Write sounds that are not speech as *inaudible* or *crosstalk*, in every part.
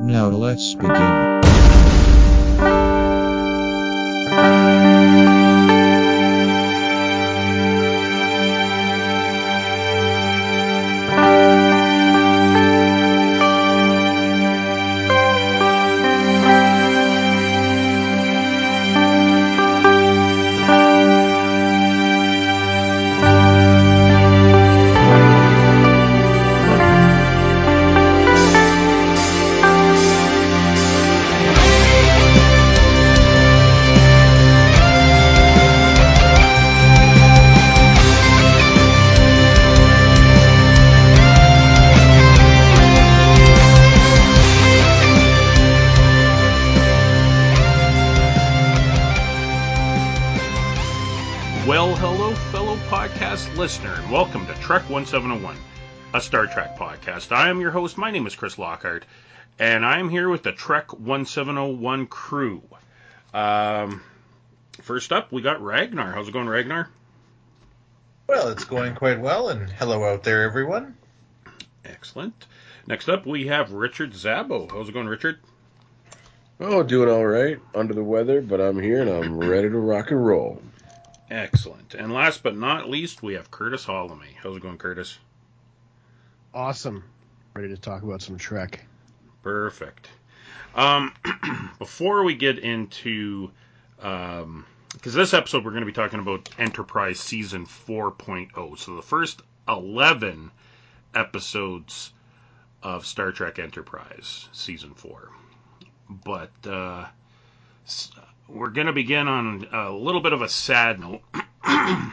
Now let's begin. 701, a Star Trek podcast. I am your host. My name is Chris Lockhart, and I am here with the Trek 1701 crew. Um, first up, we got Ragnar. How's it going, Ragnar? Well, it's going quite well, and hello out there, everyone. Excellent. Next up, we have Richard Zabo. How's it going, Richard? Oh, doing all right. Under the weather, but I'm here and I'm ready to rock and roll. Excellent. And last but not least, we have Curtis Hollamy. How's it going, Curtis? Awesome. Ready to talk about some Trek. Perfect. Um, *clears throat* before we get into, because this episode we're going to be talking about Enterprise Season 4.0. So the first 11 episodes of Star Trek Enterprise Season 4. But uh, we're going to begin on a little bit of a sad note. *clears throat*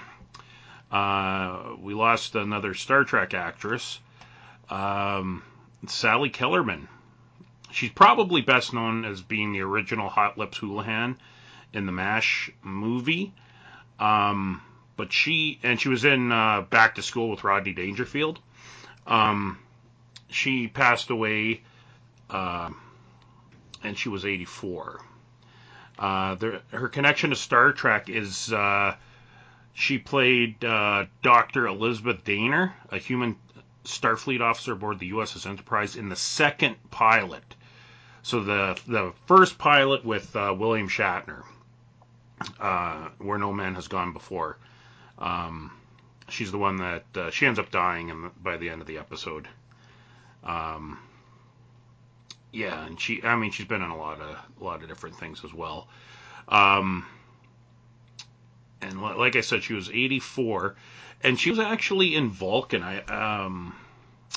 uh, we lost another Star Trek actress, um, Sally Kellerman. She's probably best known as being the original Hot Lips Houlihan in the MASH movie. Um, but she, and she was in uh, Back to School with Rodney Dangerfield. Um, she passed away, uh, and she was 84. Uh, there, her connection to Star Trek is uh, she played uh, Dr. Elizabeth Dehner, a human Starfleet officer aboard the USS Enterprise, in the second pilot. So the the first pilot with uh, William Shatner, uh, where no man has gone before. Um, she's the one that uh, she ends up dying in by the end of the episode. Um, yeah, and she, I mean, she's been in a lot of a lot of different things as well. Um, and like I said, she was 84, and she was actually in Vulcan. I um,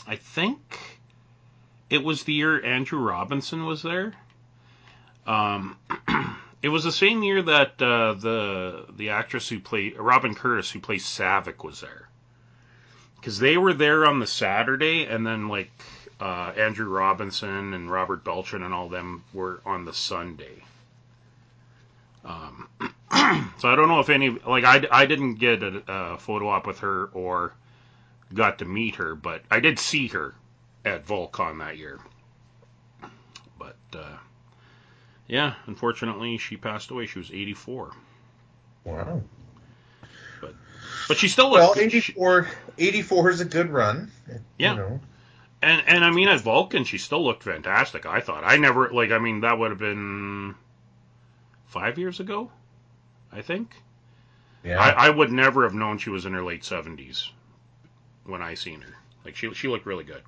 I think it was the year Andrew Robinson was there. Um, *clears throat* it was the same year that uh, the the actress who played Robin Curtis, who plays Saavik, was there. Because they were there on the Saturday, and then like uh, Andrew Robinson and Robert Beltran and all them were on the Sunday. Um, *clears throat* so I don't know if any like I, I didn't get a, a photo op with her or got to meet her, but I did see her at Volcon that year. But uh, yeah, unfortunately, she passed away. She was 84, Wow. but but she still Well, looked. she- 84, 84 is a good run. Yeah. You know. And and I mean at Vulcan she still looked fantastic. I thought I never like I mean that would have been five years ago, I think. Yeah. I, I would never have known she was in her late seventies when I seen her. Like she she looked really good.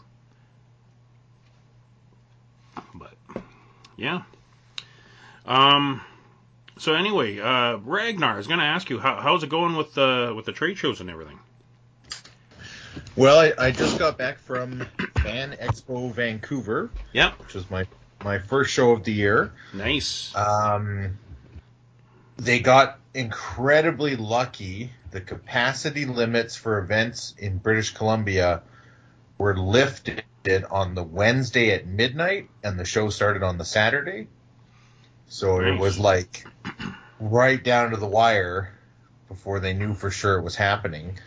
But yeah. Um. So anyway, uh, Ragnar I was going to ask you how, how's it going with the with the trade shows and everything. well, I, I just got back from Fan Expo Vancouver, Yeah. which was my my first show of the year. Nice. Um, they got incredibly lucky. The capacity limits for events in British Columbia were lifted on the Wednesday at midnight, and the show started on the Saturday. So it was like right down to the wire before they knew for sure it was happening.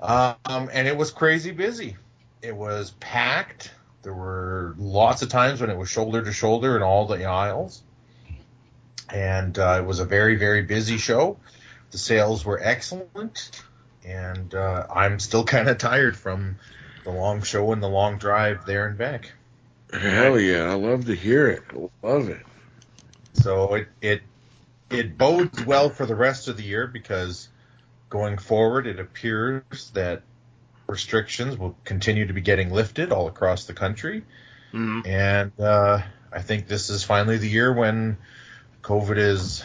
Um, and it was crazy busy. It was packed. There were lots of times when it was shoulder to shoulder in all the aisles. And uh, it was a very, very busy show. The sales were excellent. And uh, I'm still *laughs* kind of tired from the long show and the long drive there and back. Hell yeah, I love to hear it. Love it. So it it it bodes well for the rest of the year because going forward, it appears that restrictions will continue to be getting lifted all across the country, hmm and uh, I think this is finally the year when COVID is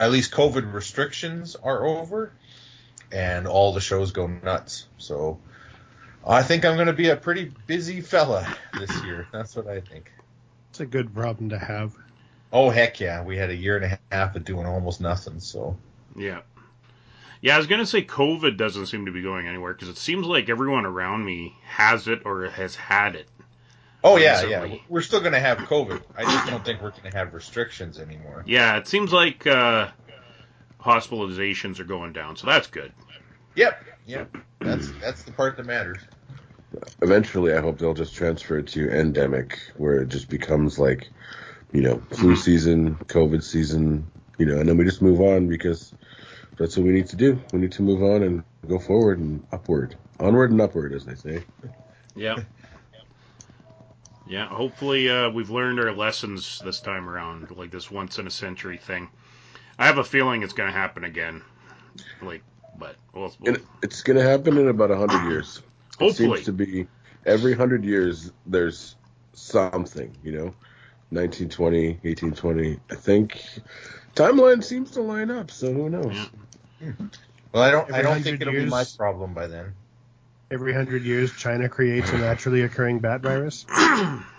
at least COVID restrictions are over, and all the shows go nuts. So I think I'm going to be a pretty busy fella this *laughs* year. That's what I think. It's a good problem to have. Oh heck yeah, we had a year and a half of doing almost nothing. So Yeah. Yeah, I was gonna say COVID doesn't seem to be going anywhere because it seems like everyone around me has it or has had it. oh yeah, yeah, we're still going to have COVID. I just don't think we're going to have restrictions anymore. Yeah, it seems like uh, hospitalizations are going down, so that's good. Yep, yep. That's that's the part that matters. Eventually, I hope they'll just transfer it to endemic, where it just becomes like, you know, flu season, COVID season, you know, and then we just move on because that's what we need to do. We need to move on and go forward and upward, onward and upward, as they say. Yeah. Yeah, hopefully uh, we've learned our lessons this time around, like this once in a century thing. I have a feeling it's going to happen again. Like, but we'll, we'll it's going to happen in about a hundred years. It hopefully. seems to be every hundred years there's something, you know, 1920, 1820. I think timeline seems to line up, so who knows? Yeah. Well, I don't I don't think it'll be my problem by then. Every hundred years, China creates a naturally occurring bat virus. *clears throat*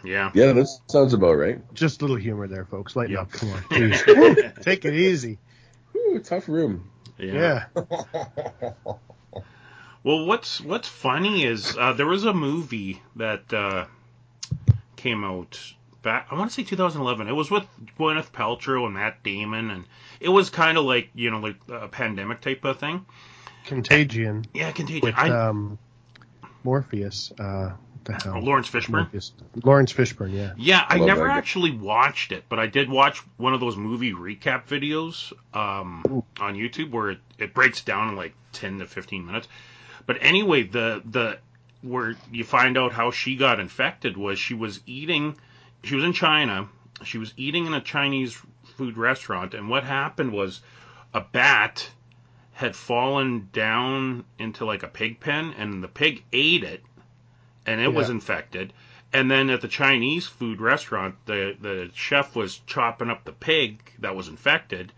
yeah. Yeah, that sounds about right. Just a little humor there, folks. Lighten Yep. up. Come on, *laughs* please. *laughs* Take it easy. Ooh, tough room. Yeah. Yeah. *laughs* Well, what's what's funny is uh, there was a movie that uh, came out back. I want to say 2011. It was with Gwyneth Paltrow and Matt Damon, and it was kind of like you know like a pandemic type of thing. Contagion Yeah, Contagion. with I, um, Morpheus. Uh, the hell? oh, Lawrence Fishburne. Morpheus. Lawrence Fishburne. Yeah. Yeah, I Love never actually watched it, but I did watch one of those movie recap videos um, on YouTube where it, it breaks down in like 10 to 15 minutes. But anyway, the the where you find out how she got infected was she was eating, she was in China, she was eating in a Chinese food restaurant, and what happened was a bat had fallen down into like a pig pen, and the pig ate it, and it was infected. And then at the Chinese food restaurant, the the chef was chopping up the pig that was infected,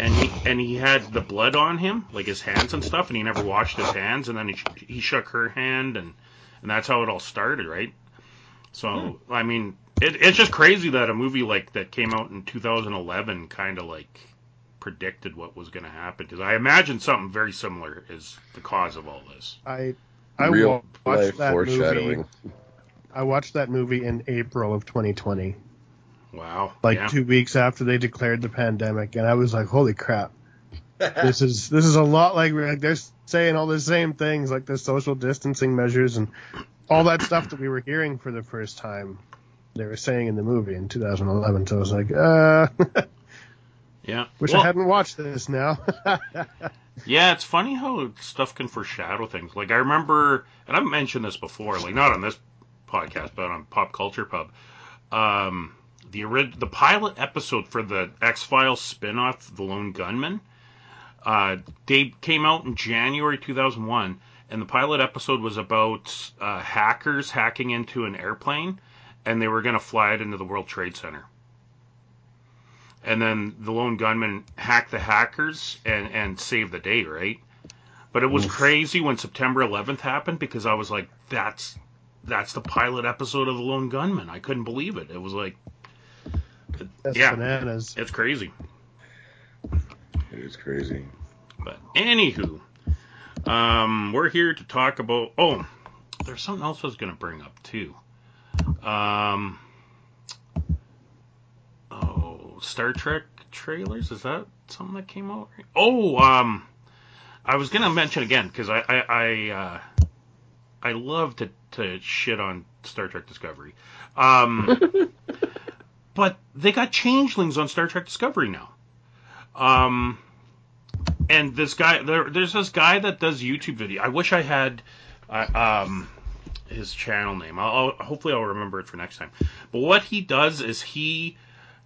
and he and he had the blood on him, like his hands and stuff, and he never washed his hands. And then he he shook her hand, and and that's how it all started, right? So hmm. I mean, it, it's just crazy that a movie like that came out in 2011 kind of like predicted what was going to happen because I imagine something very similar is the cause of all this. I I Real wa- life watched that foreshadowing. movie. I watched that movie in April of 2020, Wow. like yeah. two weeks after they declared the pandemic, and I was like, "Holy crap! *laughs* This is this is a lot like, like they're saying all the same things, like the social distancing measures and all that stuff that we were hearing for the first time. They were saying in the movie in 2011. So I was like, uh, *laughs* yeah. wish Well, I hadn't watched this now. *laughs* Yeah, it's funny how stuff can foreshadow things. Like I remember, and I've mentioned this before, like not on this podcast, but on Pop Culture Pub. Um, the orig- the pilot episode for the X Files spinoff, The Lone Gunman, uh, they came out in January 2001, and the pilot episode was about uh, hackers hacking into an airplane, and they were going to fly it into the World Trade Center and then the lone gunman hacked the hackers and and saved the day, right? But it was Oof. crazy when September 11th happened because I was like, that's that's the pilot episode of the lone gunman. I couldn't believe it. It was like, That's Yeah. bananas. it's crazy. It is crazy. But anywho, um, we're here to talk about. Oh, there's something else I was gonna bring up too. Um, oh, Star Trek trailers. Is that something that came out? Oh, um, I was gonna mention again because I I I, uh, I love to to shit on Star Trek Discovery. Um, *laughs* but they got changelings on Star Trek Discovery now. Um, and this guy there, there's this guy that does YouTube video. I wish I had uh, um his channel name. I'll, I'll hopefully I'll remember it for next time. But what he does is he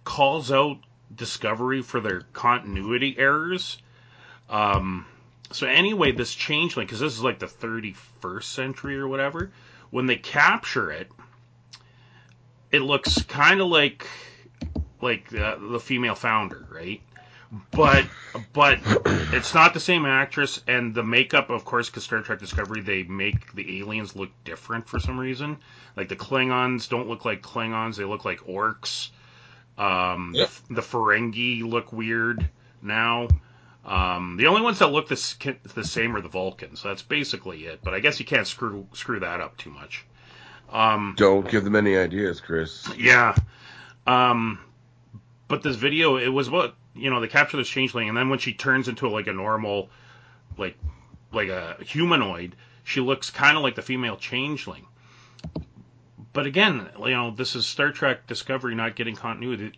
calls out Discovery for their continuity errors. Um, so anyway, this changeling, because this is like the 31st century or whatever, when they capture it, it looks kind of like like uh, the female founder, right? But but it's not the same actress, and the makeup, of course, because Star Trek Discovery, they make the aliens look different for some reason. Like the Klingons don't look like Klingons; they look like orcs. Um, Yep. the, the Ferengi look weird now. Um, the only ones that look the, the same are the Vulcans. so That's basically it. But I guess you can't screw screw that up too much. Um, Don't give them any ideas, Chris. yeah. Um, but this video, it was what you know, they capture this changeling, and then when she turns into like a normal, like like a humanoid, she looks kind of like the female changeling. But again, you know, this is Star Trek Discovery not getting continuity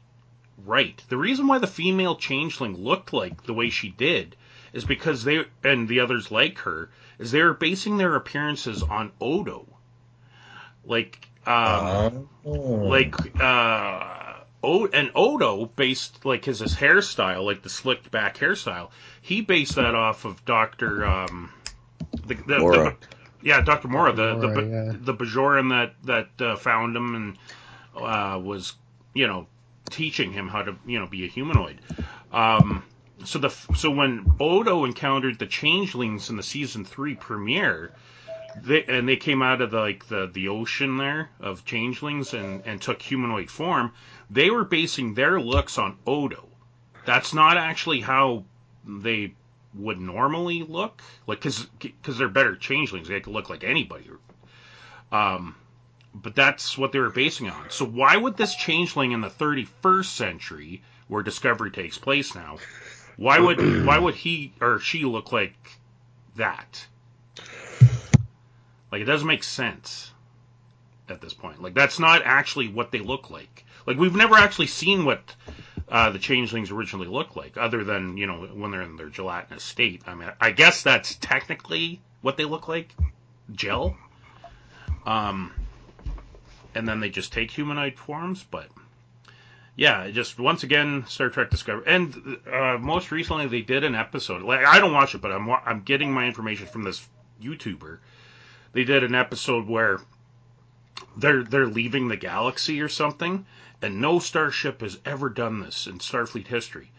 right. The reason why the female changeling looked like the way she did is because they and the others like her is they were basing their appearances on Odo. Like um, Oh. like uh o- and Odo based like his, his hairstyle, like the slicked back hairstyle. He based that off of Doctor um the, the, Mora. the yeah Doctor Mora the the yeah. the Bajoran that that uh, found him and uh, was you know teaching him how to you know be a humanoid. Um, so the so when Odo encountered the changelings in the season three premiere, they and they came out of the, like the the ocean there of changelings and and took humanoid form. They were basing their looks on Odo. That's not actually how they would normally look, like because because they're better changelings. They could look like anybody. Um, but that's what they were basing on. So why would this changeling in the 31st century, where Discovery takes place now, why would *clears throat* why would he or she look like that? Like it doesn't make sense at this point. Like that's not actually what they look like. Like we've never actually seen what uh, the changelings originally look like, other than you know when they're in their gelatinous state. I mean, I guess that's technically what they look like, gel. Um, and then they just take humanoid forms, but yeah, just once again Star Trek Discovery, and uh, most recently they did an episode. Like I don't watch it, but I'm I'm getting my information from this YouTuber. They did an episode where they're they're leaving the galaxy or something, and no starship has ever done this in Starfleet history.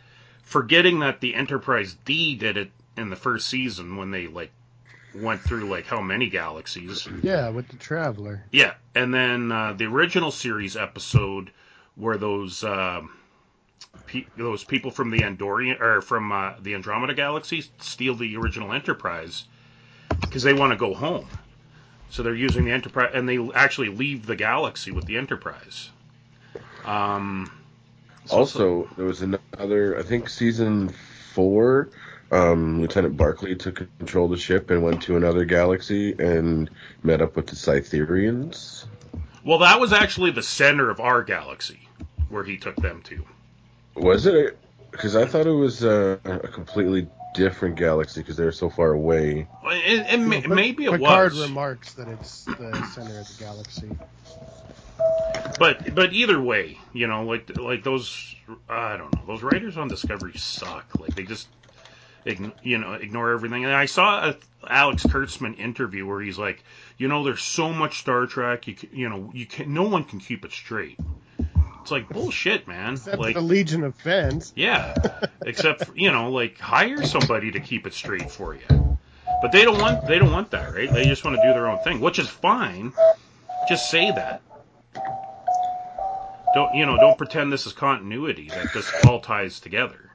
Forgetting that the Enterprise D did it in the first season when they like went through like how many galaxies. Yeah, with the Traveler. Yeah, and then uh, the original series episode where those um pe- those people from the Andorian or from uh, the Andromeda galaxy steal the original Enterprise because they want to go home. So they're using the Enterprise, and they actually leave the galaxy with the Enterprise. Um, so- Also, there was another, I think season four, um, Lieutenant Barclay took control of the ship and went to another galaxy and met up with the Cytherians. well, that was actually the center of our galaxy where he took them to. Was it? Because I thought it was uh, a completely different galaxy because they were so far away. And, and ma- But maybe it Picard was. remarks that it's the center of the galaxy. But but either way, you know, like like those I don't know, those writers on Discovery suck. Like they just ign- you know ignore everything. And I saw a Alex Kurtzman interview where he's like, you know, there's so much Star Trek, you can, you know, you can no one can keep it straight. It's like bullshit, man. Except like the Legion of Fans. yeah, except for, you know, like hire somebody to keep it straight for you. But they don't want they don't want that, right? They just want to do their own thing, which is fine. Just say that. Don't you know? Don't pretend this is continuity that this all ties together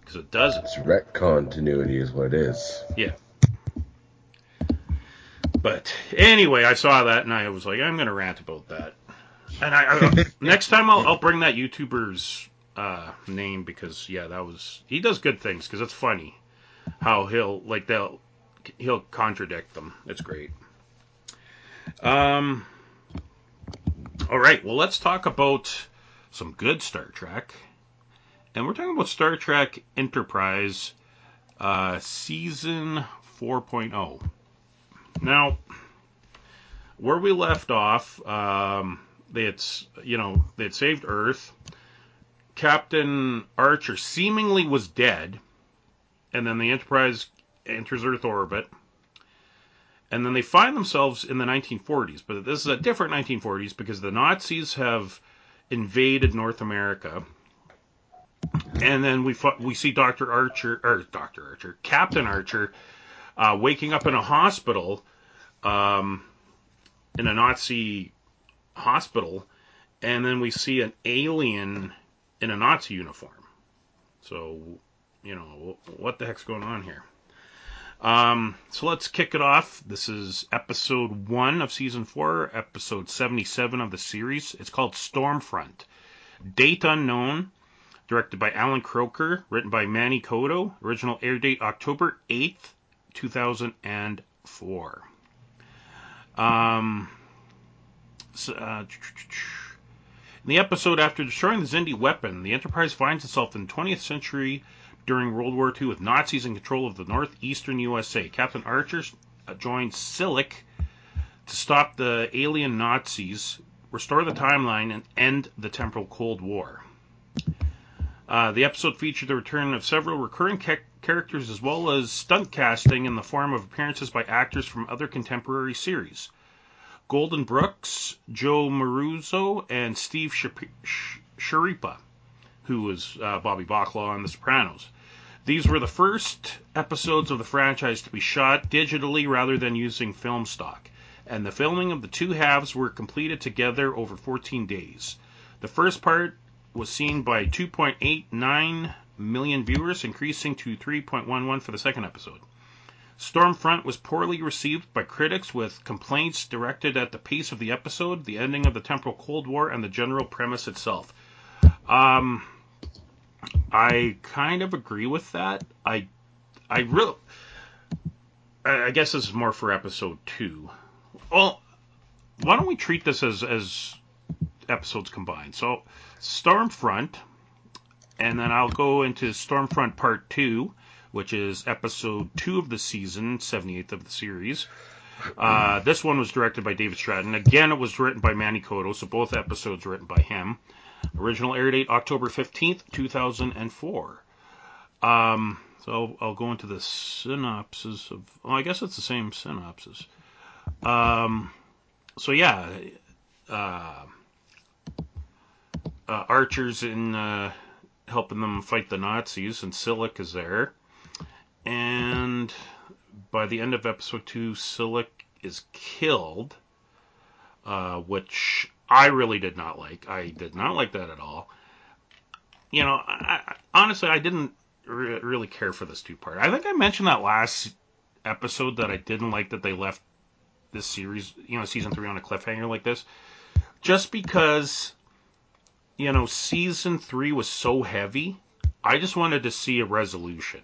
because it doesn't. It's rec continuity is what it is. Yeah. But anyway, I saw that and I was like, I'm gonna rant about that. And I, I *laughs* next time I'll, I'll bring that YouTuber's uh, name because yeah, that was he does good things because it's funny how he'll like they'll he'll contradict them. It's great. Um. All right, well let's talk about some good Star Trek, and we're talking about Star Trek Enterprise, uh, season 4.0. Now, where we left off, um, had, you know, they had saved Earth. Captain Archer seemingly was dead, and then the Enterprise enters Earth orbit. And then they find themselves in the 1940s, but this is a different 1940s because the Nazis have invaded North America. And then we we see Dr. Archer or Dr. Archer, Captain Archer, uh, waking up in a hospital, um, in a Nazi hospital, and then we see an alien in a Nazi uniform. So, you know, what the heck's going on here? Um, so let's kick it off. This is episode one of season four, episode 77 of the series. It's called Stormfront. Date unknown, directed by Allan Kroeker, written by Manny Coto. Original air date October 8th, 2004. Um, so, uh, in the episode after destroying the Xindi weapon, the Enterprise finds itself in 20th century during World War II with Nazis in control of the northeastern USA. Captain Archer uh, joins Silik to stop the alien Nazis, restore the timeline, and end the temporal Cold War. Uh, the episode featured the return of several recurring ca- characters as well as stunt casting in the form of appearances by actors from other contemporary series. Golden Brooks, Joe Maruzzo, and Steve Schirripa, who was uh, Bobby Bacala on The Sopranos. These were the first episodes of the franchise to be shot digitally rather than using film stock, and the filming of the two halves were completed together over 14 days. The first part was seen by 2.89 million viewers, increasing to 3.11 for the second episode. Stormfront was poorly received by critics, with complaints directed at the pace of the episode, the ending of the temporal Cold War, and the general premise itself. Um, I kind of agree with that. I, I really, I guess this is more for episode two. Well, why don't we treat this as as episodes combined? So, Stormfront, and then I'll go into Stormfront Part Two, which is episode two of the season, 78th of the series. Uh, this one was directed by David Straiton. Again, it was written by Manny Coto, so both episodes were written by him. Original air date October 15th, 2004. Um, so I'll go into the synopsis of. Well, I guess it's the same synopsis. Um, so yeah, uh, uh, Archer's in uh, helping them fight the Nazis, and Silik is there. And by the end of episode two, Silik is killed, uh, which I really did not like. I did not like that at all. You know, I, honestly, I didn't re- really care for this two part. I think I mentioned that last episode that I didn't like that they left this series, you know, season three on a cliffhanger like this, just because, you know, season three was so heavy. I just wanted to see a resolution.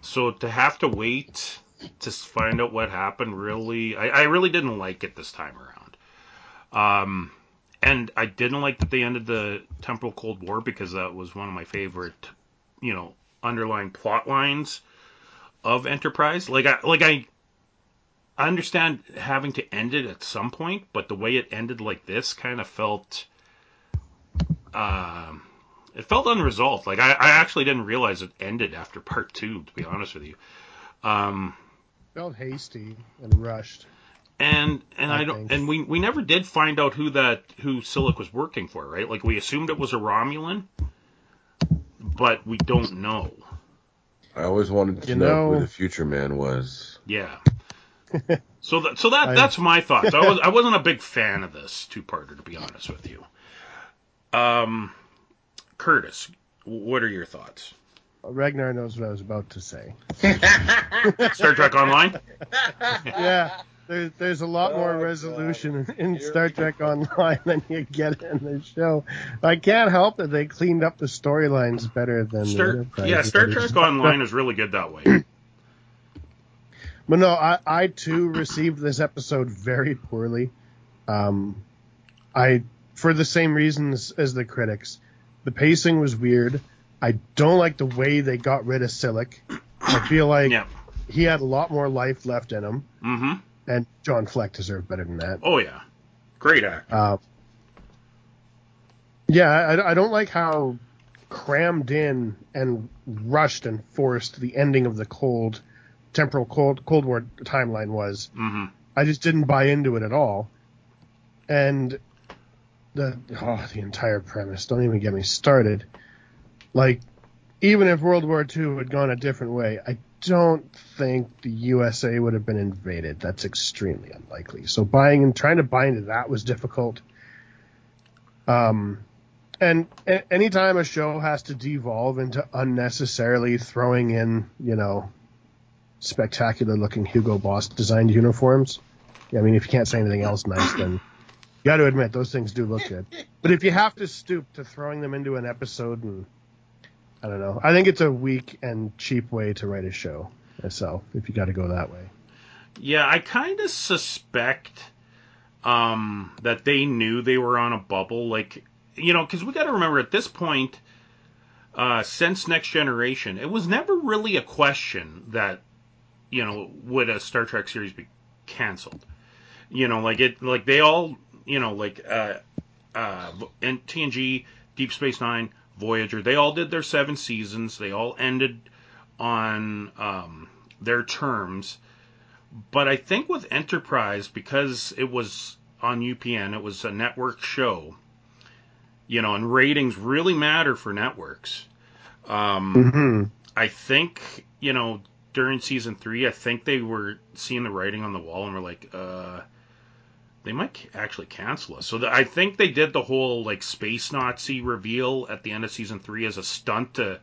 So to have to wait to find out what happened, really, I, I really didn't like it this time around. Um, and I didn't like that they ended the temporal Cold War because that was one of my favorite, you know, underlying plot lines of Enterprise. Like I like I I understand having to end it at some point, but the way it ended like this kind of felt um it felt unresolved. Like I, I actually didn't realize it ended after part two, to be honest with you. Um Felt hasty and rushed. And and I, I don't think. and we we never did find out who that who Silik was working for, right? Like we assumed it was a Romulan, but we don't know. I always wanted to You know, know- who the future man was. Yeah. *laughs* so that so that I- that's my thoughts. I was I wasn't a big fan of this two parter to be honest with you. Um, Curtis, what are your thoughts? Ragnar knows what I was about to say. *laughs* Star Trek Online. *laughs* Yeah, there's there's a lot more Oh, resolution God. in, in You're- Star *laughs* Trek Online than you get in the show. I can't help it; they cleaned up the storylines better than Star, Enterprise yeah, Star did. Trek *laughs* Online is really good that way. *clears throat* But no, I, I too received this episode very poorly. Um, I for the same reasons as the critics. The pacing was weird. I don't like the way they got rid of Silik. I feel like Yeah. he had a lot more life left in him. Mm-hmm. And John Fleck deserved better than that. Oh yeah, great actor. Uh, yeah, I, I don't like how crammed in and rushed and forced the ending of the cold temporal cold Cold War timeline was. hmm I just didn't buy into it at all. And the oh, the entire premise. Don't even get me started. Like, even if World War II had gone a different way, I don't think the USA would have been invaded. That's extremely unlikely. So buying and trying to buy into that was difficult. Um, and a- anytime a show has to devolve into unnecessarily throwing in, you know, spectacular looking Hugo Boss designed uniforms. I mean, if you can't say anything else nice, then you got to admit those things do look good. But if you have to stoop to throwing them into an episode, and I don't know, I think it's a weak and cheap way to write a show myself. If you got to go that way. Yeah, I kind of suspect um, that they knew they were on a bubble. Like, you know, because we got to remember at this point, uh, since Next Generation, it was never really a question that, you know, would a Star Trek series be canceled? You know, like it, like they all, you know, like uh, uh, in TNG, Deep Space Nine, Voyager, they all did their seven seasons. They all ended on um, their terms. But I think with Enterprise, because it was on UPN, it was a network show, you know, and ratings really matter for networks. Um, Mm-hmm. I think, you know, during season three, I think they were seeing the writing on the wall and were like, uh, they might actually cancel us. So th- I think they did the whole like space Nazi reveal at the end of season three as a stunt to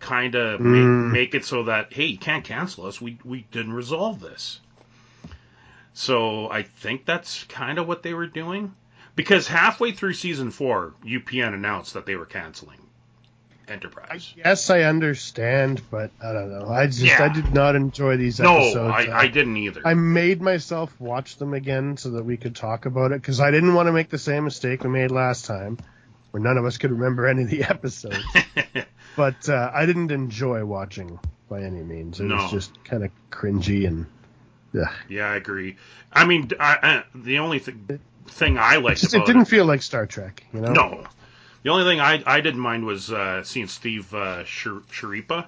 kind of Mm. make, make it so that hey, you can't cancel us. We we didn't resolve this. So I think that's kind of what they were doing. Because halfway through season four, UPN announced that they were canceling Enterprise. Yes, I understand, but I don't know. I just Yeah. I did not enjoy these No, episodes. I, I didn't either. I made myself watch them again so that we could talk about it because I didn't want to make the same mistake we made last time, where none of us could remember any of the *laughs* episodes. *laughs* but uh, I didn't enjoy watching by any means. It No. was just kind of cringy and yeah. yeah, I agree. I mean, I, I, the only th- thing I liked Just, about it didn't feel like Star Trek, you know? No. The only thing I, I didn't mind was uh, seeing Steve uh, Schirripa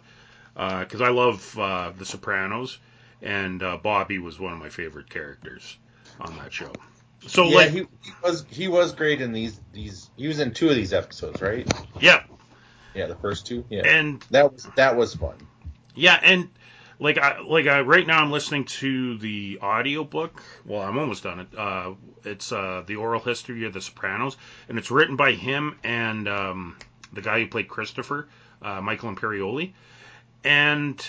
because I love uh, The Sopranos, and uh, Bobby was one of my favorite characters on that show. So yeah, like, he, he was he was great in these these. He was in two of these episodes, right? yeah, Yeah, the first two. Yeah, and that was that was fun. yeah, and like I like I, right now I'm listening to the audiobook. Well, I'm almost done it. Uh, it's uh, the oral history of The Sopranos, and it's written by him and um, the guy who played Christopher, uh, Michael Imperioli, and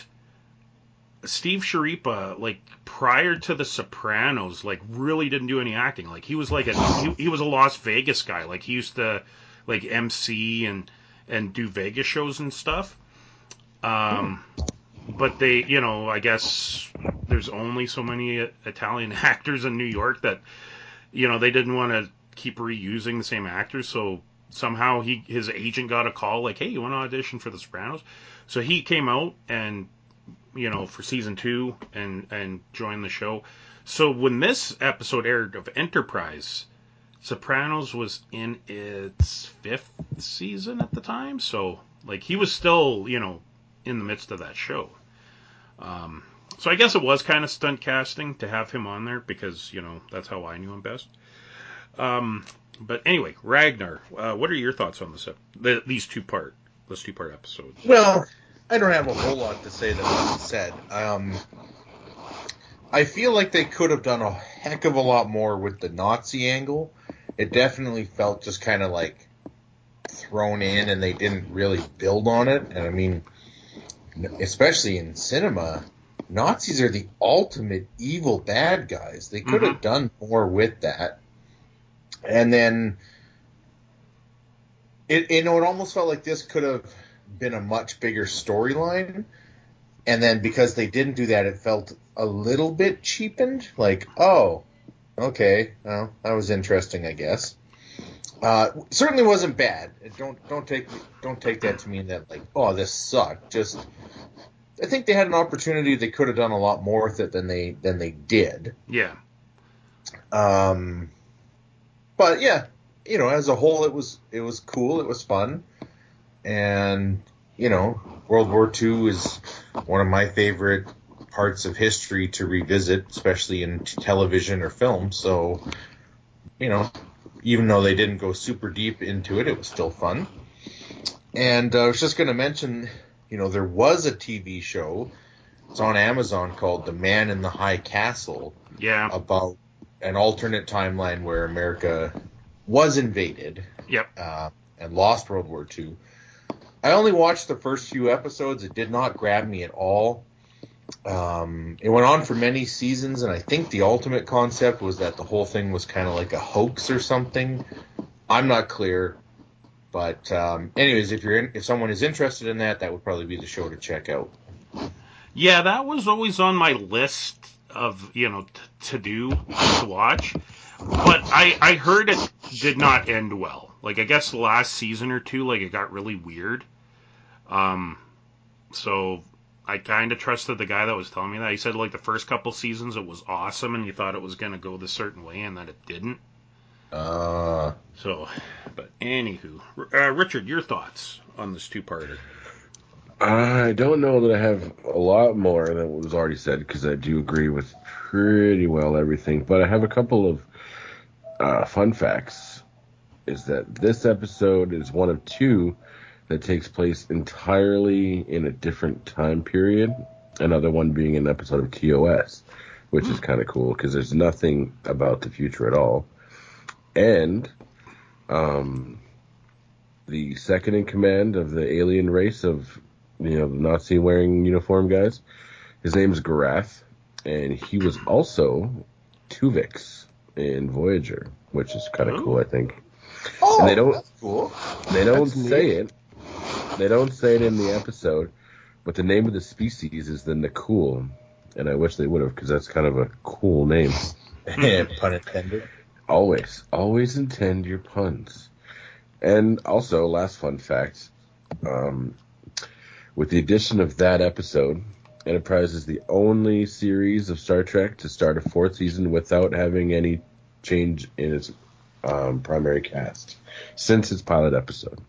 Steve Schirripa, like prior to The Sopranos, like really didn't do any acting. Like he was like a he, he was a Las Vegas guy. Like he used to like MC and and do Vegas shows and stuff. Um, but they, you know, I guess there's only so many Italian *laughs* actors in New York that, you know, they didn't want to keep reusing the same actors. So somehow he his agent got a call like, hey, you want to audition for The Sopranos? So he came out and, you know, for season two and and joined the show. So when this episode aired of Enterprise, Sopranos was in its fifth season at the time. So like he was still, you know, in the midst of that show. Um, so I guess it was kind of stunt casting to have him on there because you know that's how I knew him best. Um, but anyway, Ragnar, uh, what are your thoughts on this? ep- The, these two part, this two part episodes? Well, I don't have a whole lot to say that wasn't said. Um, I feel like they could have done a heck of a lot more with the Nazi angle. It definitely felt just kind of like thrown in, and they didn't really build on it. And I mean, especially in cinema, Nazis are the ultimate evil bad guys. They could have mm-hmm. done more with that. And then it you know it almost felt like this could have been a much bigger storyline. And then because they didn't do that, it felt a little bit cheapened. Like, oh, okay, well, that was interesting, I guess. Uh, certainly wasn't bad. Don't don't take don't take that to mean that like, oh, this sucked. Just I think they had an opportunity. They could have done a lot more with it than they than they did. Yeah, Um, but yeah, you know, as a whole, it was it was cool. It was fun, and you know, World War II is one of my favorite parts of history to revisit, especially in television or film. So, you know, even though they didn't go super deep into it, it was still fun. And uh, I was just going to mention, you know, there was a TV show. It's on Amazon called The Man in the High Castle Yeah. about an alternate timeline where America was invaded Yep. uh, and lost World War II. I only watched the first few episodes. It did not grab me at all. Um, it went on for many seasons, and I think the ultimate concept was that the whole thing was kind of like a hoax or something. I'm not clear, but um, anyways, if you're in, if someone is interested in that, that would probably be the show to check out. Yeah, that was always on my list of you know t- to do to watch, but I I heard it did not end well. Like I guess the last season or two, like it got really weird. Um, so I kind of trusted the guy that was telling me that. He said like the first couple seasons it was awesome and you thought it was gonna go the certain way and that it didn't. Uh, So, but anywho, uh, Richard, your thoughts on this two-parter? I don't know that I have a lot more than what was already said because I do agree with pretty well everything. But I have a couple of uh, fun facts. Is that this episode is one of two that takes place entirely in a different time period. Another one being an episode of TOS, which is kind of cool because there's nothing about the future at all. And um, the second in command of the alien race of you know, the Nazi wearing uniform guys. His name's Ghrath, and he was also Tuvix in Voyager, which is kind of cool, I think. oh, And they don't- that's cool. They don't That's neat. say it. They don't say it in the episode, but the name of the species is the Na'kuhl, and I wish they would have because that's kind of a cool name. *laughs* Pun intended. Always, always intend your puns. And also, last fun fact, um, with the addition of that episode, Enterprise is the only series of Star Trek to start a fourth season without having any change in its um, primary cast since its pilot episode.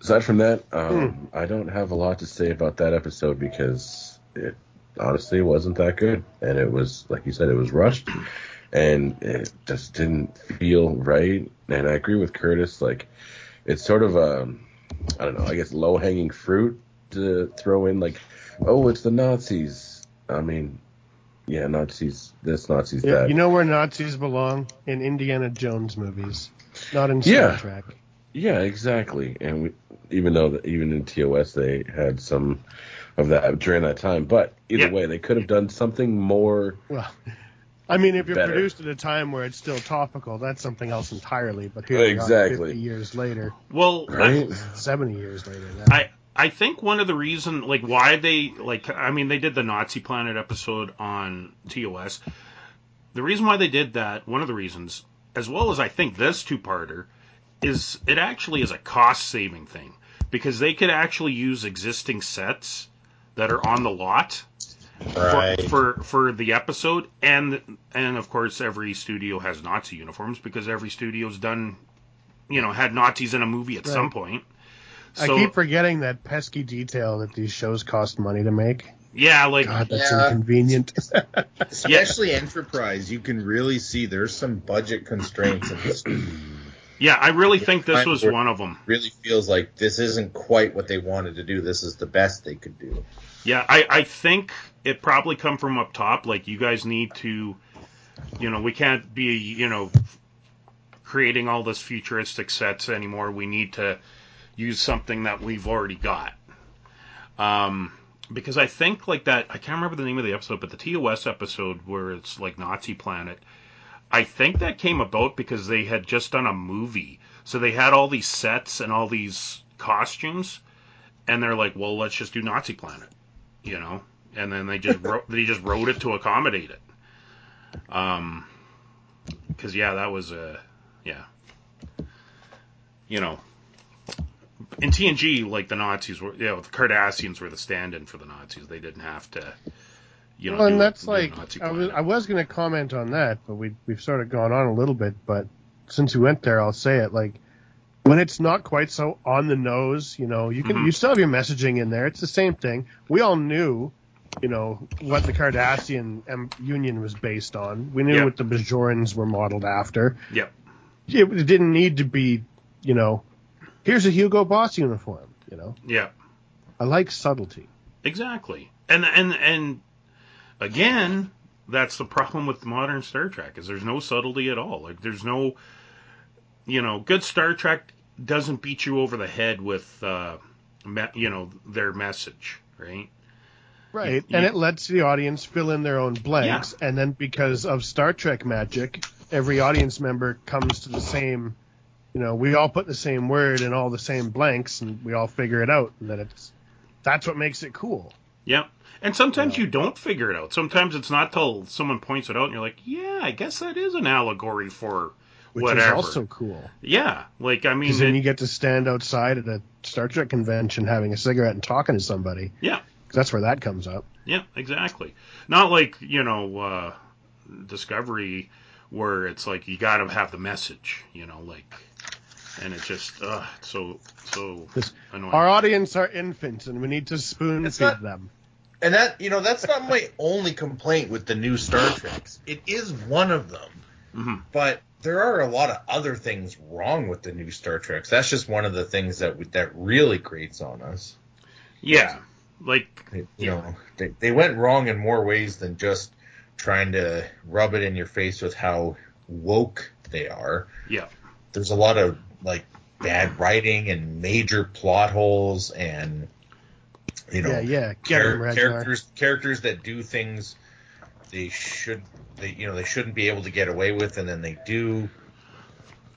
Aside from that, um, I don't have a lot to say about that episode because it honestly wasn't that good, and it was like you said, it was rushed, and it just didn't feel right. And I agree with Curtis, like it's sort of a, I don't know, I guess low hanging fruit to throw in, like, oh, it's the Nazis. I mean, yeah, Nazis, this, Nazis, Yeah, that. you know where Nazis belong? In Indiana Jones movies, not in Star Yeah. Trek. Yeah, exactly. And we, even though that even in TOS they had some of that during that time, but either Yeah. way, they could have done something more. Well, I mean, if you're Better. produced at a time where it's still topical, that's something else entirely. But here we are Exactly. 50 years later, Well, Right? 70 years later. Now. I I think one of the reason like why they like I mean they did the Nazi Planet episode on TOS. The reason why they did that, one of the reasons, as well as I think this two-parter, is it actually is a cost-saving thing because they could actually use existing sets that are on the lot for, Right. for for the episode and and of course every studio has Nazi uniforms because every studio's done you know had Nazis in a movie at some Right. point. I keep forgetting that pesky detail that these shows cost money to make. yeah, like God, that's Yeah. inconvenient. Especially Enterprise, you can really see there's some budget constraints in this. *clears throat* yeah, I really think this was one of them. really feels like this isn't quite what they wanted to do. This is the best they could do. Yeah, I, I think it probably come from up top. Like you guys need to, you know, we can't be, you know, creating all this futuristic sets anymore. We need to use something that we've already got. Um, because I think like that, I can't remember the name of the episode, but the TOS episode where it's like Nazi Planet. I think that came about because they had just done a movie, so they had all these sets and all these costumes, and they're like, well, let's just do Nazi Planet you know, and then they just wrote *laughs* they just wrote it to accommodate it. Um, because yeah, that was a yeah, you know, in TNG like the Nazis were, you know, the Cardassians were the stand-in for the Nazis. They didn't have to, you know, well, and do- that's like I was. I was going to comment on that, but we we've sort of gone on a little bit. But since we went there, I'll say it like when it's not quite so on the nose. You know, you can Mhm. you still have your messaging in there. It's the same thing. We all knew, you know, what the Cardassian um, Union was based on. We knew Yeah. what the Bajorans were modeled after. Yep. It, it didn't need to be, you know, here's a Hugo Boss uniform. You know, Yeah. I like subtlety. Exactly. And and and again, that's the problem with modern Star Trek is there's no subtlety at all. Like there's no you know, good Star Trek doesn't beat you over the head with uh me, you know, their message, right? Right, You- and it lets the audience fill in their own blanks, and then because of Star Trek magic, every audience member comes to the same, you know, we all put the same word in all the same blanks, and we all figure it out, and then it's that's what makes it cool. Yep. And sometimes Yeah. you don't figure it out. Sometimes it's not till someone points it out and you're like, yeah, I guess that is an allegory for Which whatever. is also cool yeah. Like I mean, then it- you get to stand outside at a Star Trek convention having a cigarette and talking to somebody. Yeah. 'Cause that's where that comes up. Yeah, exactly. Not like you know uh, Discovery, where it's like you got to have the message, you know, like, and it just uh, so so This- annoying. Our audience are infants, and we need to spoon It's feed not- them. And that you know that's not my only complaint with the new Star Treks. It is one of them, Mhm. but there are a lot of other things wrong with the new Star Treks. That's just one of the things that that really grates on us. yeah, like You Yeah. know, they, they went wrong in more ways than just trying to rub it in your face with how woke they are. yeah, There's a lot of like bad writing and major plot holes and you know yeah, yeah. Char- characters characters that do things they should they you know they shouldn't be able to get away with and then they do